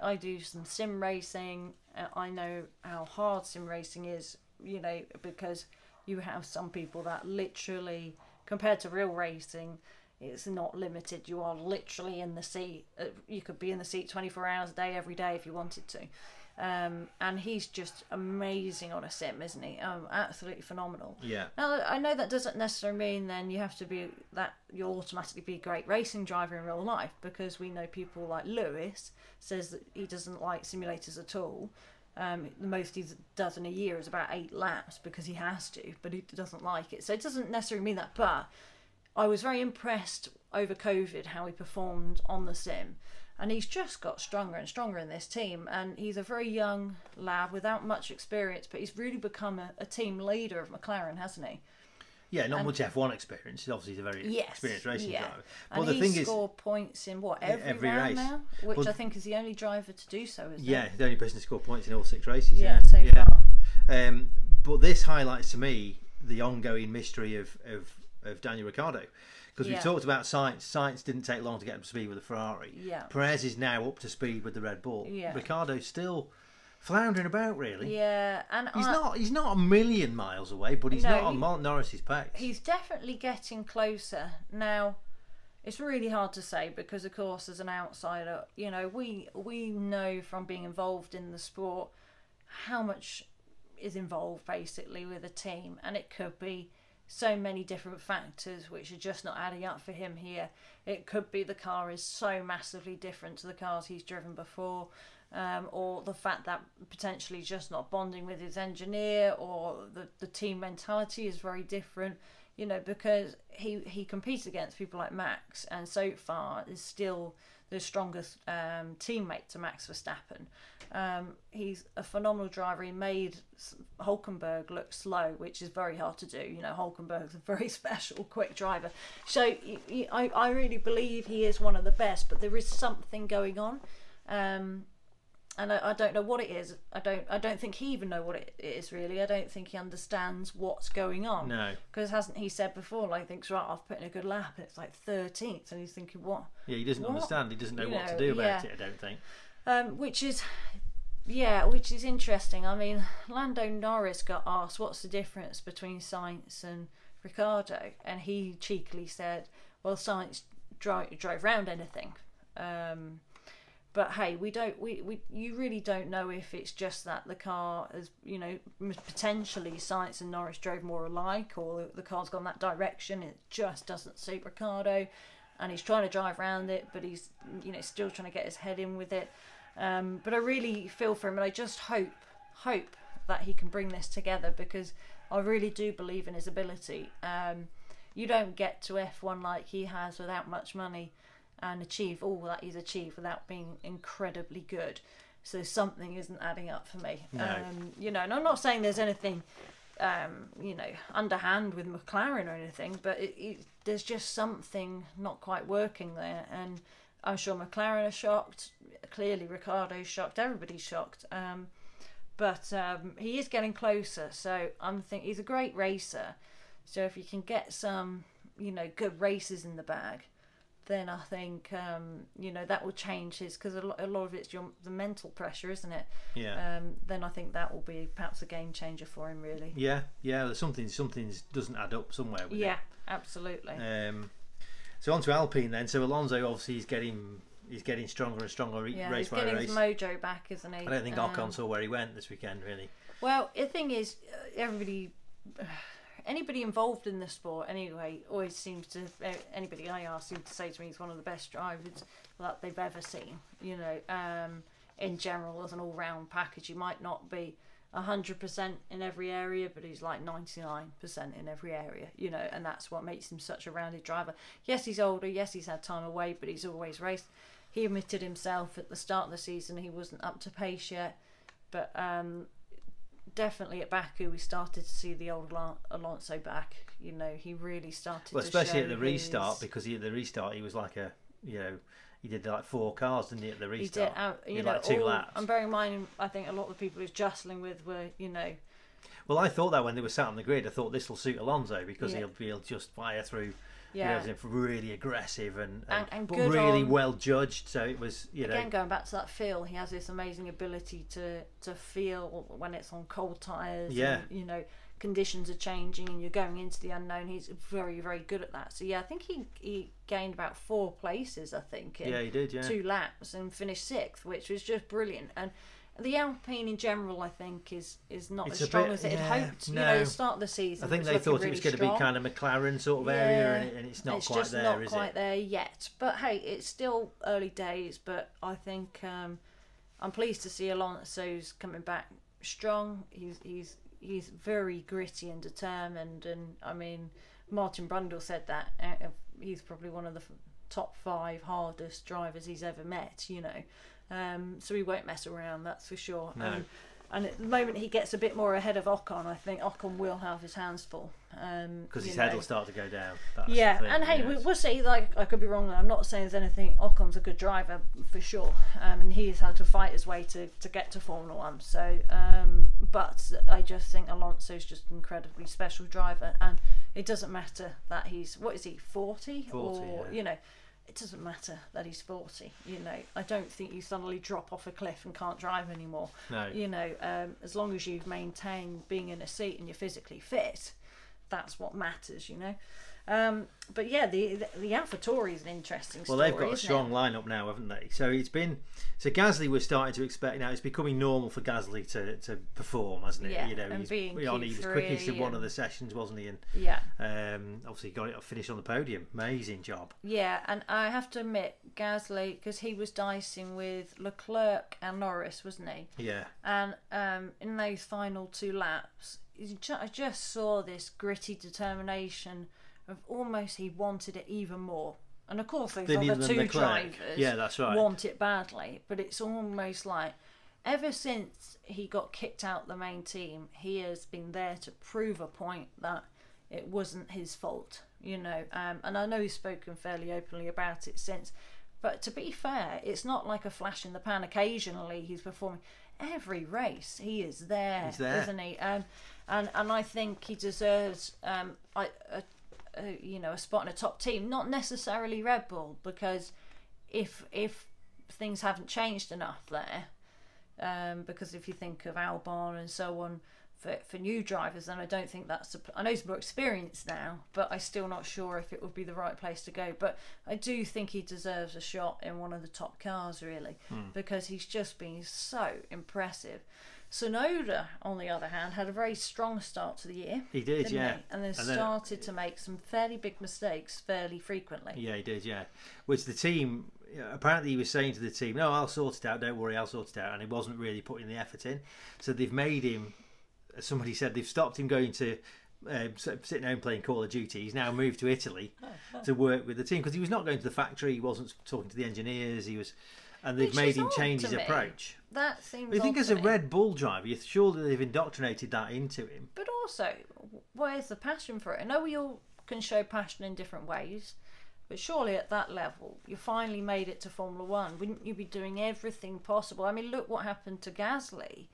I do some sim racing. I know how hard sim racing is. You know, because you have some people that literally, compared to real racing, it's not limited. You are literally in the seat. Uh, You could be in the seat 24 hours a day, every day if you wanted to. Um, and he's just amazing on a sim, isn't he? Um, absolutely phenomenal. Yeah. Now I know that doesn't necessarily mean then you have to be that you'll automatically be a great racing driver in real life because we know people like Lewis says that he doesn't like simulators at all. Um, the most he does in a year is about eight laps because he has to, but he doesn't like it. So it doesn't necessarily mean that. But I was very impressed over COVID how he performed on the sim. And he's just got stronger and stronger in this team. And he's a very young lad without much experience, but he's really become a, a team leader of McLaren, hasn't he? Yeah, not much F1 experience. He's obviously a very Yes. experienced racing yeah. driver. And But the he's thing is, scored points in what every, every round race. now, which Well, I think is the only driver to do so. Isn't yeah, it? the only person to score points in all six races. Yeah, Yeah, so yeah. far. Um, but this highlights to me the ongoing mystery of, of, of Daniel Ricciardo. Because Yeah. we've talked about Sainz. Sainz didn't take long to get up to speed with the Ferrari. Yeah. Perez is now up to speed with the Red Bull. Yeah. Ricciardo's still floundering about, really. Yeah, and He's I, not. He's not a million miles away, but he's No, not on he- Mark Norris's pace. he's definitely getting closer now. It's really hard to say because, of course, as an outsider, you know, we we know from being involved in the sport how much is involved basically with a team, and it could be so many different factors which are just not adding up for him here. It could be the car is so massively different to the cars he's driven before, um, or the fact that potentially just not bonding with his engineer, or the, the team mentality is very different. You know, because he he competes against people like Max, and so far is still the strongest um, teammate to Max Verstappen. Um, he's a phenomenal driver. He made Hulkenberg look slow, which is very hard to do. You know, Hulkenberg's a very [laughs] special, quick driver. So I really believe he is one of the best, but there is something going on. Um, and I, I don't know what it is. I don't. I don't think he even know what it is really. I don't think he understands what's going on. No. Because hasn't he said before? Like thinks right, I've put in a good lap, and it's like thirteenth, and he's thinking what? Yeah, he doesn't What? understand. He doesn't know You what to do about yeah. it. I don't think. Um, which is, yeah, which is interesting. I mean, Lando Norris got asked, "What's the difference between Sainz and Ricciardo, and he cheekily said, "Well, Sainz drive drive round anything." Um, but hey, we don't. We, we you really don't know if it's just that the car is you know potentially Sainz and Norris drove more alike, or the car's gone that direction. It just doesn't suit Ricciardo, and he's trying to drive around it, but he's you know still trying to get his head in with it. Um, but I really feel for him, and I just hope hope that he can bring this together because I really do believe in his ability. Um, you don't get to F1 like he has without much money and achieve all that he's achieved without being incredibly good. So something isn't adding up for me. No. Um, you know, and I'm not saying there's anything, um, you know, underhand with McLaren or anything, but it, it, there's just something not quite working there. And I'm sure McLaren are shocked. Clearly, Ricciardo's shocked. Everybody's shocked. Um, but um, he is getting closer. So I'm thinking he's a great racer. So if you can get some, you know, good races in the bag, then I think um, you know that will change his because a lot, a lot of it's your the mental pressure, isn't it? Yeah. Um, then I think that will be perhaps a game changer for him, really. yeah, yeah. There's something, something doesn't add up somewhere. With Yeah, absolutely. Um, so on to Alpine then. So Alonso obviously he's getting he's getting stronger and stronger yeah, race he's by getting race. his mojo back, isn't he? I don't think Um, saw where he went this weekend really. Well, the thing is, uh, everybody, anybody involved in the sport anyway, always seems to. uh, Anybody I ask seems to say to me he's one of the best drivers that they've ever seen. You know, um, in general, as an all-round package, he might not be hundred percent in every area, but he's like ninety-nine percent in every area. You know, and that's what makes him such a rounded driver. Yes, he's older. Yes, he's had time away, but he's always raced. He admitted himself at the start of the season he wasn't up to pace yet, but um, definitely at Baku we started to see the old Alonso back. You know, he really started. Well, to especially at the restart his- because he, at the restart he was like a you know he did like four cars didn't he at the restart? he did. Out, He you had know, like two all, laps. I'm bearing in mind. I think a lot of the people he was jostling with were, you know, Well, I thought that when they were sat on the grid, I thought this will suit Alonso because Yeah. he'll he'll just fire through. Yeah. You know, really aggressive and, and, And- and really on- well judged. So it was you know Again, going back to that feel, he has this amazing ability to to feel when it's on cold tires. Yeah. And, you know, conditions are changing and you're going into the unknown. He's very very good at that. So yeah, I think he he gained about four places. I think. In yeah he did yeah Two laps and finished sixth, which was just brilliant. And the Alpine in general, I think, is is not It's as strong bit- as it had yeah, hoped. You know, start of the season. I think they thought it was going to be kind of McLaren sort of area, and, it, and it's not it's quite just there, not quite it? there yet. But hey, it's still early days. But I think um, I'm pleased to see Alonso's coming back strong. He's he's he's very gritty and determined. And I mean, Martin Brundle said that uh, he's probably one of the top five hardest drivers he's ever met. You know, um, so he won't mess around. That's for sure. No. Um, and at the moment he gets a bit more ahead of Ocon, I think Ocon will have his hands full. Um, Because you his know. head will start to go down. That's Yeah, and hey, we, we'll see. Like, I could be wrong. I'm not saying there's anything. Ocon's a good driver for sure, um, and he's had to fight his way to, to get to Formula One. So, um, but I just think Alonso's just an incredibly special driver, and it doesn't matter that he's what is he 40, 40, or yeah. you know. It doesn't matter that he's 40, you know. I don't think you suddenly drop off a cliff and can't drive anymore. no. You know, um, as long as you've maintained being in a seat and you're physically fit, that's what matters, you know. Um, but yeah, the the, the AlphaTauri is an interesting Well, story. they've got a strong It? lineup now, haven't they? So it's been so Gasly was starting to expect now. It's becoming normal for Gasly to, to perform, hasn't it? Yeah, you know, and being he, only- he was quickest in one of the sessions, wasn't he? And Yeah, um, obviously got it finished on the podium. Amazing job. yeah, and I have to admit, Gasly, because he was dicing with Leclerc and Norris, wasn't he? Yeah, And um, in those final two laps, I just saw this gritty determination of almost he wanted it even more. And of course, those Than other two drivers Yeah, that's right. want it badly. But it's almost like ever since he got kicked out the main team, he has been there to prove a point that it wasn't his fault. You know, um, and I know he's spoken fairly openly about it since. But to be fair, it's not like a flash in the pan. Occasionally, he's performing. Every race, he is there, He's there. isn't he? Um, and and I think he deserves um, I, a, a, you know a spot in a top team, not necessarily Red Bull, because if if things haven't changed enough there, um, because if you think of Albon and so on, for, for new drivers, then I don't think that's. A, I know he's more experienced now, but I'm still not sure if it would be the right place to go. But I do think he deserves a shot in one of the top cars, really, because he's just been so impressive. Tsunoda, on the other hand, had a very strong start to the year. He did, yeah. he? And then And then- started to make some fairly big mistakes fairly frequently. Yeah, he did. Yeah, which the team apparently he was saying to the team, "No, I'll sort it out. Don't worry, I'll sort it out." And he wasn't really putting the effort in. So they've made him. Somebody said they've stopped him going to. Um, sitting home playing Call of Duty. He's now moved to Italy [laughs] to work with the team because he was not going to the factory. He wasn't talking to the engineers. He was, and they've Which made him change his me. approach. That seems. I think as a me. Red Bull driver, you're surely they've indoctrinated that into him. But also, where's the passion for it? I know we all can show passion in different ways, but surely at that level, you finally made it to Formula One. Wouldn't you be doing everything possible? I mean, look what happened to Gasly.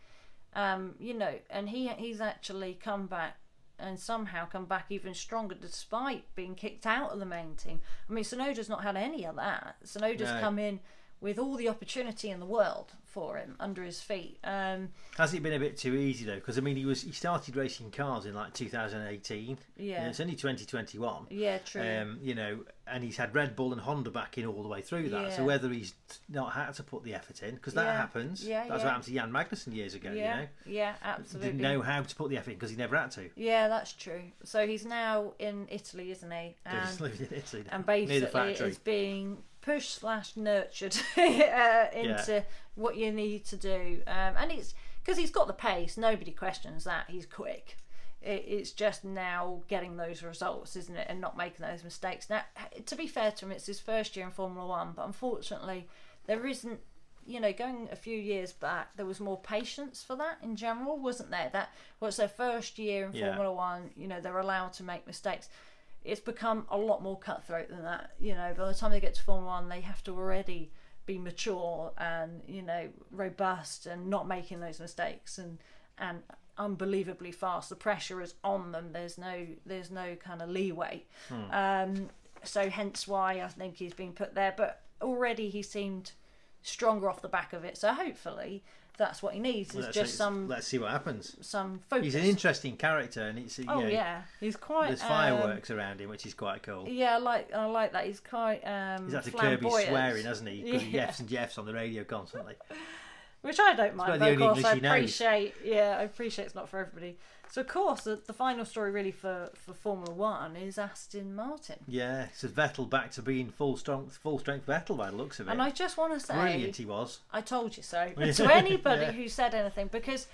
Um, you know, and he he's actually come back and somehow come back even stronger despite being kicked out of the main team. I mean, Tsunoda's not had any of that. Tsunoda's No. come in with all the opportunity in the world for him under his feet. Um, Has it been a bit too easy though? Because I mean, he was he started racing cars in like 2018. Yeah. And it's only 2021. yeah, true. Um, you know, and he's had Red Bull and Honda back in all the way through that. So whether he's not had to put the effort in, because that Yeah. happens. Yeah, That's yeah. what happened to Jan Magnussen years ago. yeah, You know, yeah, absolutely. didn't know how to put the effort in because he never had to. Yeah, that's true. So he's now in Italy, isn't he? He's And, living in Italy now, and basically is being pushed slash nurtured [laughs] uh, into what you need to do. Um, and it's because he's got the pace. Nobody questions that. He's quick. It, it's just now getting those results, isn't it, and not making those mistakes. Now, to be fair to him, it's his first year in Formula One, but unfortunately, there isn't you know, going a few years back, there was more patience for that in general, wasn't there? That was their first year in Yeah. Formula One. You know, they're allowed to make mistakes. It's become a lot more cutthroat than that. You know, by the time they get to Formula One, they have to already be mature and you know robust and not making those mistakes and and unbelievably fast. The pressure is on them. There's no there's no kind of leeway. Um, so hence why I think he's been put there. But already he seemed stronger off the back of it. So hopefully that's what he needs is just some let's see what happens. some focus. He's an interesting character, and it's oh know, yeah, he's quite. there's um, fireworks around him, which is quite cool. yeah, I like I like that. He's quite um, He's had to flamboyant, swearing, hasn't he? [laughs] Because he Yeah. yefs and jeffs on the radio constantly. which I don't mind. But of course, I English he knows. appreciate. Yeah, I appreciate it's not for everybody. So of course, the, the final story really for for Formula One is Aston Martin. Yeah, so Vettel back to being full strength, full strength Vettel by the looks of it. And I just want to say, Brilliant he was. I told you so. [laughs] To anybody Yeah. who said anything, because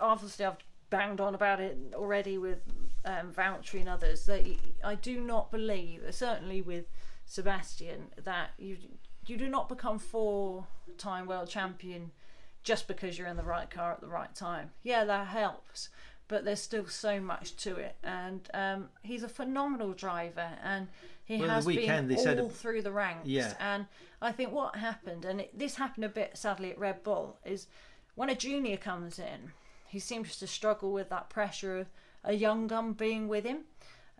obviously I've banged on about it already with um, Valtteri and others, that I do not believe, certainly with Sebastian, that you you do not become four-time world champion just because you're in the right car at the right time. Yeah, that helps. But there's still so much to it, and um, he's a phenomenal driver, and he Well, the has weekend been all a- through the ranks. Yeah. And I think what happened, and it, this happened a bit sadly at Red Bull, is when a junior comes in, he seems to struggle with that pressure of a young gun being with him,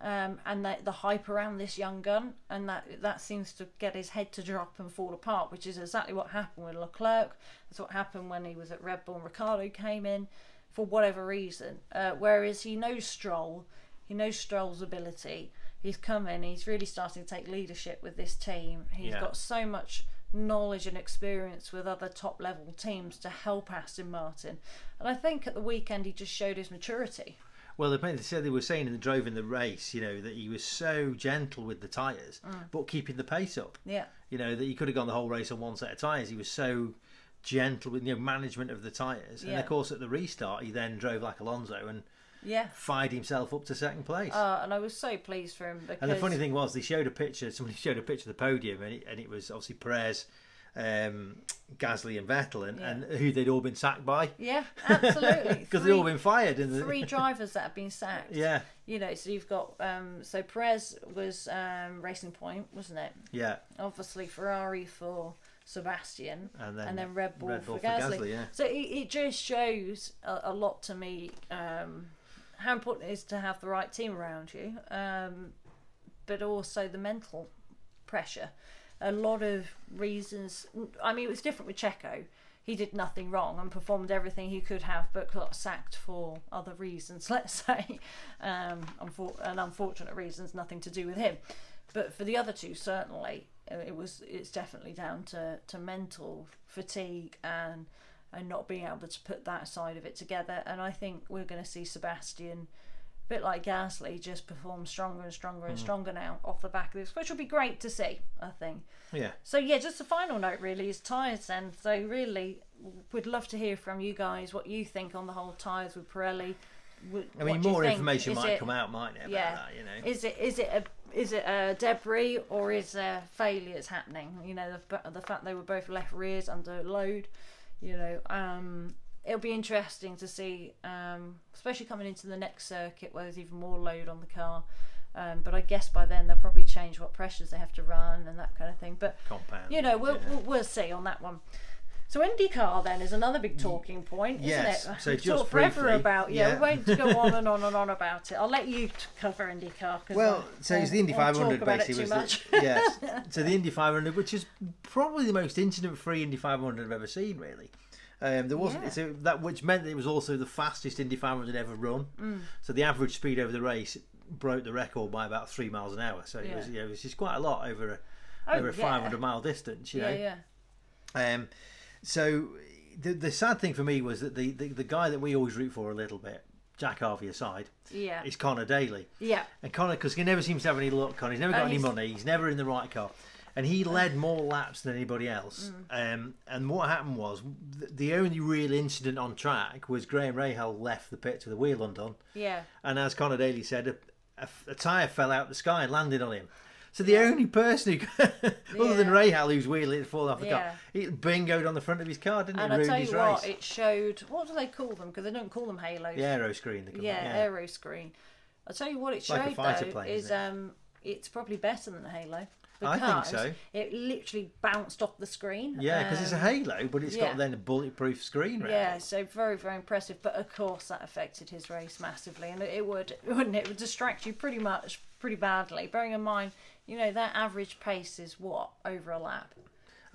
um, and the, the hype around this young gun, and that that seems to get his head to drop and fall apart, which is exactly what happened with Leclerc. That's what happened when he was at Red Bull and Ricciardo came in for whatever reason. Uh, whereas he knows Stroll, he knows Stroll's ability. He's coming. he's really starting to take leadership with this team. He's Yeah. got so much knowledge and experience with other top level teams to help Aston Martin. And I think at the weekend he just showed his maturity. Well, they they said they were saying in the drove in the race, you know, that he was so gentle with the tyres, but keeping the pace up. Yeah. You know that he could have gone the whole race on one set of tyres. He was so gentle with you know management of the tyres, and of course at the restart he then drove like Alonso and Yeah. fired himself up to second place. Uh, and I was so pleased for him because and the funny thing was, they showed a picture. Somebody [laughs] showed a picture of the podium, and it, and it was obviously Perez, um, Gasly, and Vettel, and, Yeah. and who they'd all been sacked by Yeah, [laughs] absolutely. because they'd all been fired. In the, three [laughs] drivers that have been sacked. yeah, You know, so you've got um, so Perez was um, Racing Point, wasn't it? yeah, Obviously Ferrari for Sebastian, and then and then Red Bull, Red Bull for, Gasly. yeah. So it, it just shows a, a lot to me um, how important it is to have the right team around you, um, but also the mental pressure. A lot of reasons. I mean, it was different with Checo. he did nothing wrong and performed everything he could have, but got sacked for other reasons, [laughs] let's say, um, and unfortunate reasons, nothing to do with him. But for the other two, certainly, Uh, it was. It's definitely down to, to mental fatigue and and not being able to put that side of it together. And I think we're going to see Sebastian, a bit like Gasly, just perform stronger and stronger and mm. stronger now off the back of this, which will be great to see. I think. Yeah. So yeah, just a final note really is tyres then. So really, we'd love to hear from you guys what you think on the whole tyres with Pirelli. I mean, what do you more information might it- come out, mightn't it? About Yeah. that, you know. Is it is it a is it a debris or is there failures happening? You know, the the fact they were both left rears under load. You know, um, it'll be interesting to see, um, especially coming into the next circuit where there's even more load on the car. Um, but I guess by then they'll probably change what pressures they have to run and that kind of thing. But Compound. you know, we'll, yeah. we'll, we'll see on that one. So IndyCar then is another big talking point, isn't Yes, it? so We've just talked forever about yeah, yeah. we won't go [laughs] on and on and on about it. I'll let you cover IndyCar. Well, I- so it's the Indy 500 talk about it basically was the, [laughs] yes. [laughs] So the Indy 500, which is probably the most incident-free Indy 500 I've ever seen, really. Um, there wasn't Yeah. so that, which meant that it was also the fastest Indy 500 ever run. Mm. So the average speed over the race broke the record by about three miles an hour. So it was, Yeah. you know, was just quite a lot over a Oh, over a yeah. 500 mile distance. You yeah, know. yeah, Um, so the the sad thing for me was that the, the, the guy that we always root for a little bit, Jack Harvey aside, yeah, is Conor Daly. yeah. And Conor, because he never seems to have any luck, Conor, he's never got Oh, any he's- money, he's never in the right car. And he led more laps than anybody else. Mm. Um, and what happened was, th- the only real incident on track was Graham Rahal left the pit with the wheel undone. yeah. And as Conor Daly said, a, a, a tyre fell out the sky and landed on him. So the only person who, [laughs] other than. Rahal, whose wheel had fallen off the car, he bingoed on the front of his car, didn't And it? I Ruined tell his you race. what, it showed. What do they call them? Because they don't call them halos. the aero screen. They call it, yeah, aero screen. I tell you what, it Like a showed fighter though plane, is isn't um, it's probably better than the halo. I think because so. It literally bounced off the screen. Yeah, because it's a Um, halo, but it's yeah. got then a bulletproof screen. Yeah, so very, very impressive. But of course, that affected his race massively, and it would, wouldn't it? It would distract you pretty much, pretty badly. Bearing in mind, you know, their average pace is what over a lap.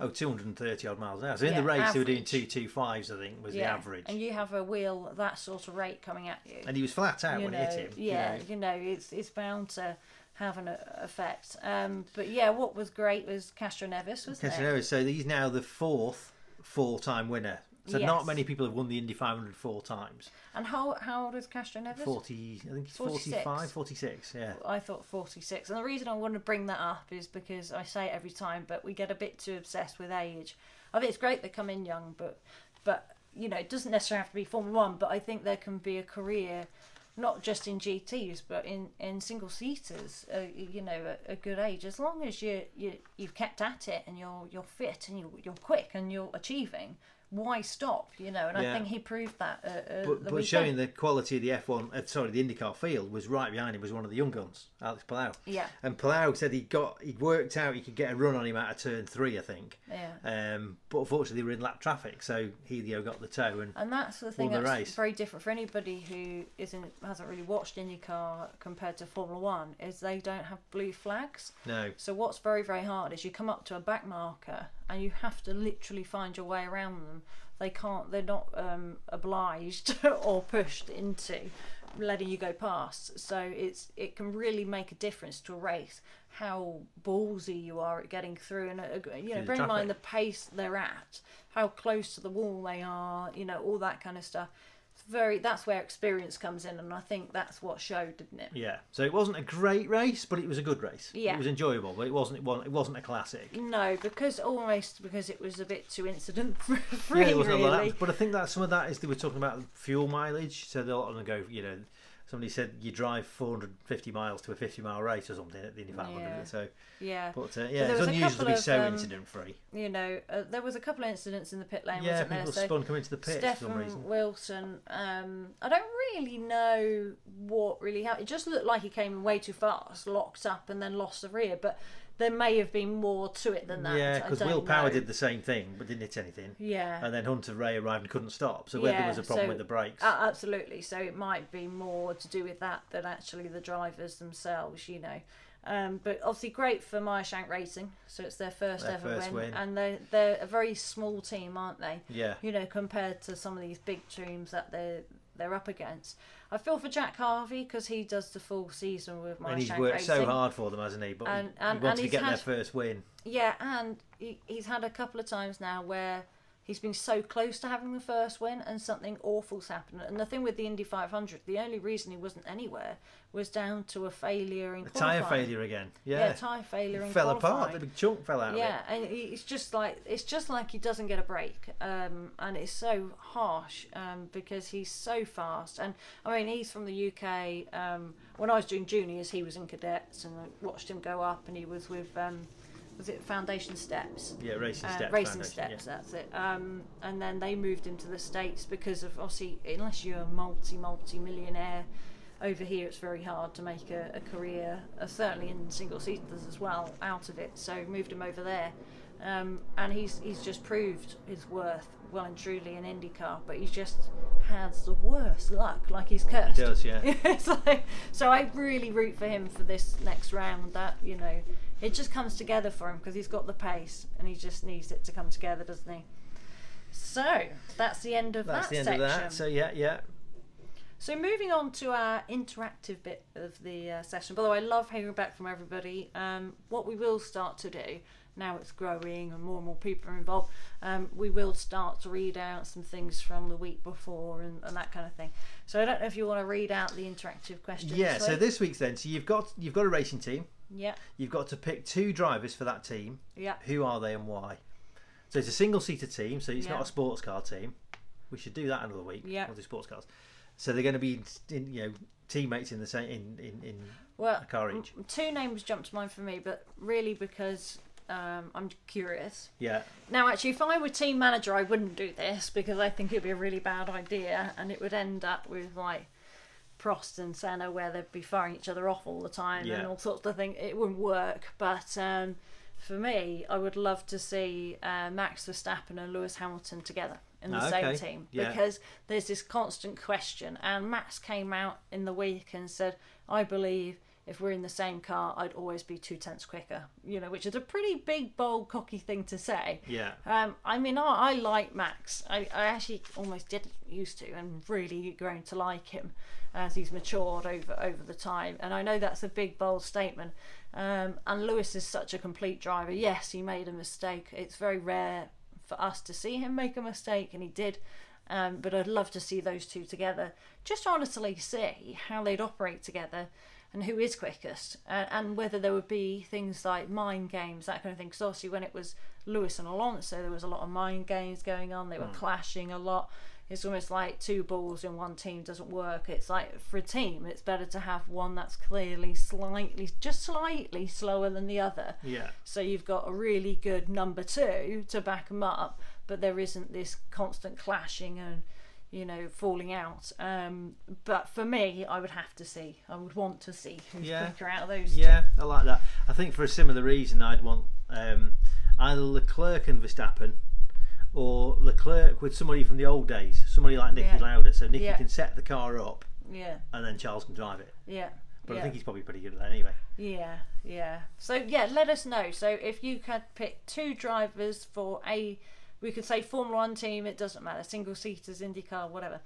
Oh, 230 odd miles an hour. So in Yeah, the race, they were doing average. 225s, I think, was the average. And you have a wheel that sort of rate coming at you. And he was flat out you when know, it hit him. you yeah, know. you know, it's it's bound to have an uh, effect. Um, but yeah, what was great was Castroneves, wasn't it? Casanova, so he's now the fourth four-time winner. So not many people have won the Indy 500 four times. And how how old is Castroneves? 40, I think he's 46. 45, 46, yeah. I thought 46. And the reason I want to bring that up is because I say it every time, but we get a bit too obsessed with age. I think it's great they come in young, but but you know, it doesn't necessarily have to be Formula One. But I think there can be a career, not just in GTS, but in in single seaters. Uh, you know, at a good age, as long as you you you've kept at it and you're you're fit and you you're quick and you're achieving. Why stop? You know, and I think he proved that. Uh, uh, But, but showing the quality of the F1, uh, sorry, the IndyCar field was right behind him was one of the young guns, Alex Palou. Yeah. And Palou said he got he worked out he could get a run on him out of turn three, I think. Yeah. Um, but unfortunately, they were in lap traffic, so Helio got the toe. And And that's the thing the that's race. very different for anybody who isn't hasn't really watched IndyCar compared to Formula One is they don't have blue flags. no, So what's very very hard is you come up to a back marker and you have to literally find your way around them. They can't. They're not um, obliged [laughs] or pushed into letting you go past. So it's it can really make a difference to a race how ballsy you are at getting through and uh, you know bear in mind the pace they're at, how close to the wall they are, you know all that kind of stuff. Very that's where experience comes in, and I think that's what showed, didn't it? yeah. So it wasn't a great race, but it was a good race. Yeah. It was enjoyable, but it wasn't. It wasn't, it wasn't a classic. No, because almost because it was a bit too incident [laughs] free. Yeah, it wasn't really. a lot. But I think that some of that is they were talking about fuel mileage. So lot of them go, you know, somebody said you drive 450 miles to a 50 mile race or something at the Indy 500. Yeah. So, Yeah, but uh, yeah, it's was a unusual to be so um, incident free. you know, uh, there was a couple of incidents in the pit lane, Yeah, wasn't there? people So spun coming to the pits for some reason. Wilson, um, I don't really know what really happened. It just looked like he came way too fast, locked up, and then lost the rear. But there may have been more to it than that. Yeah, because Will Power know. did the same thing but didn't hit anything. Yeah. And then Hunter-Reay arrived and couldn't stop. So whether there was a problem so- with the brakes. uh, absolutely. So it might be more to do with that than actually the drivers themselves, you know. Um, but obviously great for Meyer Shank Racing, so it's their first Their ever first win, win. and they're they're a very small team, aren't they? Yeah. You know, compared to some of these big teams that they they're up against. I feel for Jack Harvey because he does the full season with And he's worked Racing. so hard for them, hasn't he? But And- he, and- he and to get their first win. Yeah, and he, he's had a couple of times now where he's been so close to having the first win and something awful's happened. And the thing with the Indy 500, the only reason he wasn't anywhere was down to a failure in The tyre failure again. Yeah, Yeah. tyre failure in fell apart. The big chunk fell out Yeah, and it's just like it's just like he doesn't get a break, um, and it's so harsh um, because he's so fast. And I mean, he's from the UK. Um, when I was doing juniors, he was in cadets, and I watched him go up, and he was with um, was it Foundation Steps. Yeah, racing Uh, steps. racing Foundation, steps, that's it. Um, and then they moved him to the states because of obviously, unless you're a multi multi millionaire, over here it's very hard to make a, a career, uh, certainly in single seaters as well, out of it. So moved him over there, um, and he's he's just proved his worth well and truly in IndyCar, but he's just has the worst luck, like he's cursed. He does, yeah. [laughs] it's like, so I really root for him for this next round. That you know, it just comes together for him because he's got the pace and he just needs it to come together, doesn't he? So that's the end of That's that the end section. of that. So yeah, yeah. So moving on to our interactive bit of the uh, session. By the way, I love hearing back from everybody. Um, what we will start to do now it's growing and more and more people are involved. Um, we will start to read out some things from the week before and, and that kind of thing. So I don't know if you want to read out the interactive questions. Yeah. So this week's then, so you've got you've got a racing team. yeah, You've got to pick two drivers for that team. yeah, Who are they and why? So it's a single seater team, so it's Yeah. not a sports car team. We should do that another week. Yeah. We'll do sports cars. So they're going to be, in, you know, teammates in the same in in, in Well, a car each. two names jumped to mind for me, but really because um, I'm curious. Yeah. Now, actually, if I were team manager, I wouldn't do this because I think it'd be a really bad idea, and it would end up with like Prost and Senna, where they'd be firing each other off all the time and all sorts of things. It wouldn't work. But um, for me, I would love to see uh, Max Verstappen and Lewis Hamilton together in the Ah, same okay. team Yeah. because there's this constant question. And Max came out in the week and said, "I believe." If we're in the same car, I'd always be two tenths quicker. You know, which is a pretty big, bold, cocky thing to say. Yeah. Um, I mean, I, I like Max. I, I actually almost didn't used to, and really grown to like him as he's matured over over the time. And I know that's a big, bold statement. Um, and Lewis is such a complete driver. Yes, he made a mistake. It's very rare for us to see him make a mistake, and he did. Um, but I'd love to see those two together, just to honestly see how they'd operate together and who is quickest, uh, and whether there would be things like mind games, that kind of thing. Because obviously, when it was Lewis and Alonso, there was a lot of mind games going on. They were clashing a lot. It's almost like two balls in one team doesn't work. It's like for a team, it's better to have one that's clearly slightly, just slightly slower than the other. Yeah. So you've got a really good number two to back them up, but there isn't this constant clashing and you know falling out. Um, but for me, I would have to see. I would want to see who's Yeah. quicker out of those. Yeah, I like that. I think for a similar reason, I'd want um, either Leclerc and Verstappen, or Leclerc with somebody from the old days, somebody like Nicky Yeah. Lauda, so Nicky Yeah. can set the car up. Yeah, and then Charles can drive it. yeah. But. I think he's probably pretty good at that anyway. Yeah, yeah. So yeah, let us know. So if you could pick two drivers for a, we could say Formula One team. It doesn't matter, single seaters, IndyCar, whatever.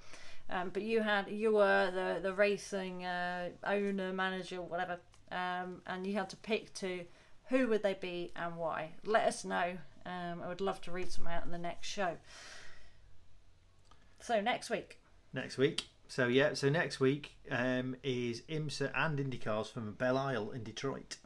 Um, but you had you were the the racing uh, owner, manager, whatever, um, and you had to pick two. Who would they be and why? Let us know. Um, I would love to read some out in the next show. So next week. Next week. So yeah, so next week um, is IMSA and IndyCars from Belle Isle in Detroit.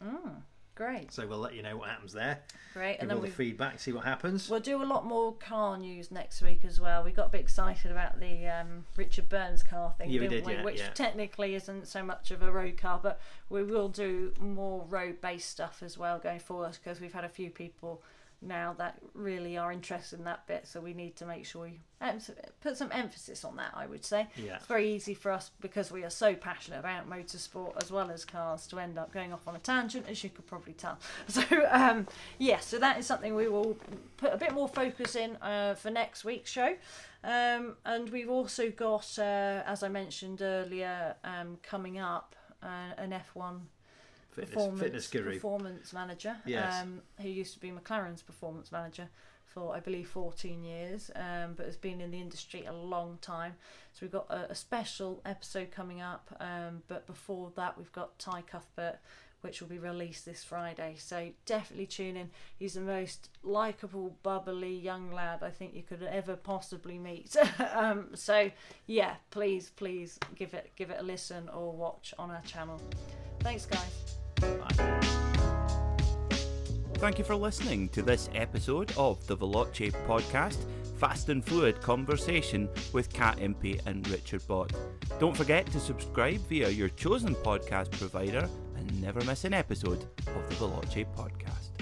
Great, So we'll let you know what happens there. great, Give and all then the we feedback, see what happens. We'll do a lot more car news next week as well. We got a bit excited about the um, Richard Burns car thing, Yeah, didn't did, yeah, Which yeah. technically isn't so much of a road car, but we will do more road-based stuff as well going forward because we've had a few people now that really are interested in that bit. So we need to make sure we put some emphasis on that. I would say Yeah. it's very easy for us because we are so passionate about motorsport as well as cars to end up going off on a tangent, as you could probably tell. [laughs] So, um, yeah, so that is something we will put a bit more focus in uh, for next week's show. Um, and we've also got, uh, as I mentioned earlier, um, coming up uh, an F1 fitness, performance fitness guru. performance manager. Yes. Um, who used to be McLaren's performance manager for I believe 14 years, um, but has been in the industry a long time. So we've got a, a special episode coming up. Um, but before that, we've got Ty Cuthbert. Which will be released this Friday, so definitely tune in. He's the most likable, bubbly young lad I think you could ever possibly meet. [laughs] um, so yeah, please, please give it give it a listen or watch on our channel. Thanks, guys. Thank you for listening to this episode of the Veloce podcast, Fast and Fluid Conversation with Kat Impey and Richard Bott. Don't forget to subscribe via your chosen podcast provider and never miss an episode of the Veloce podcast.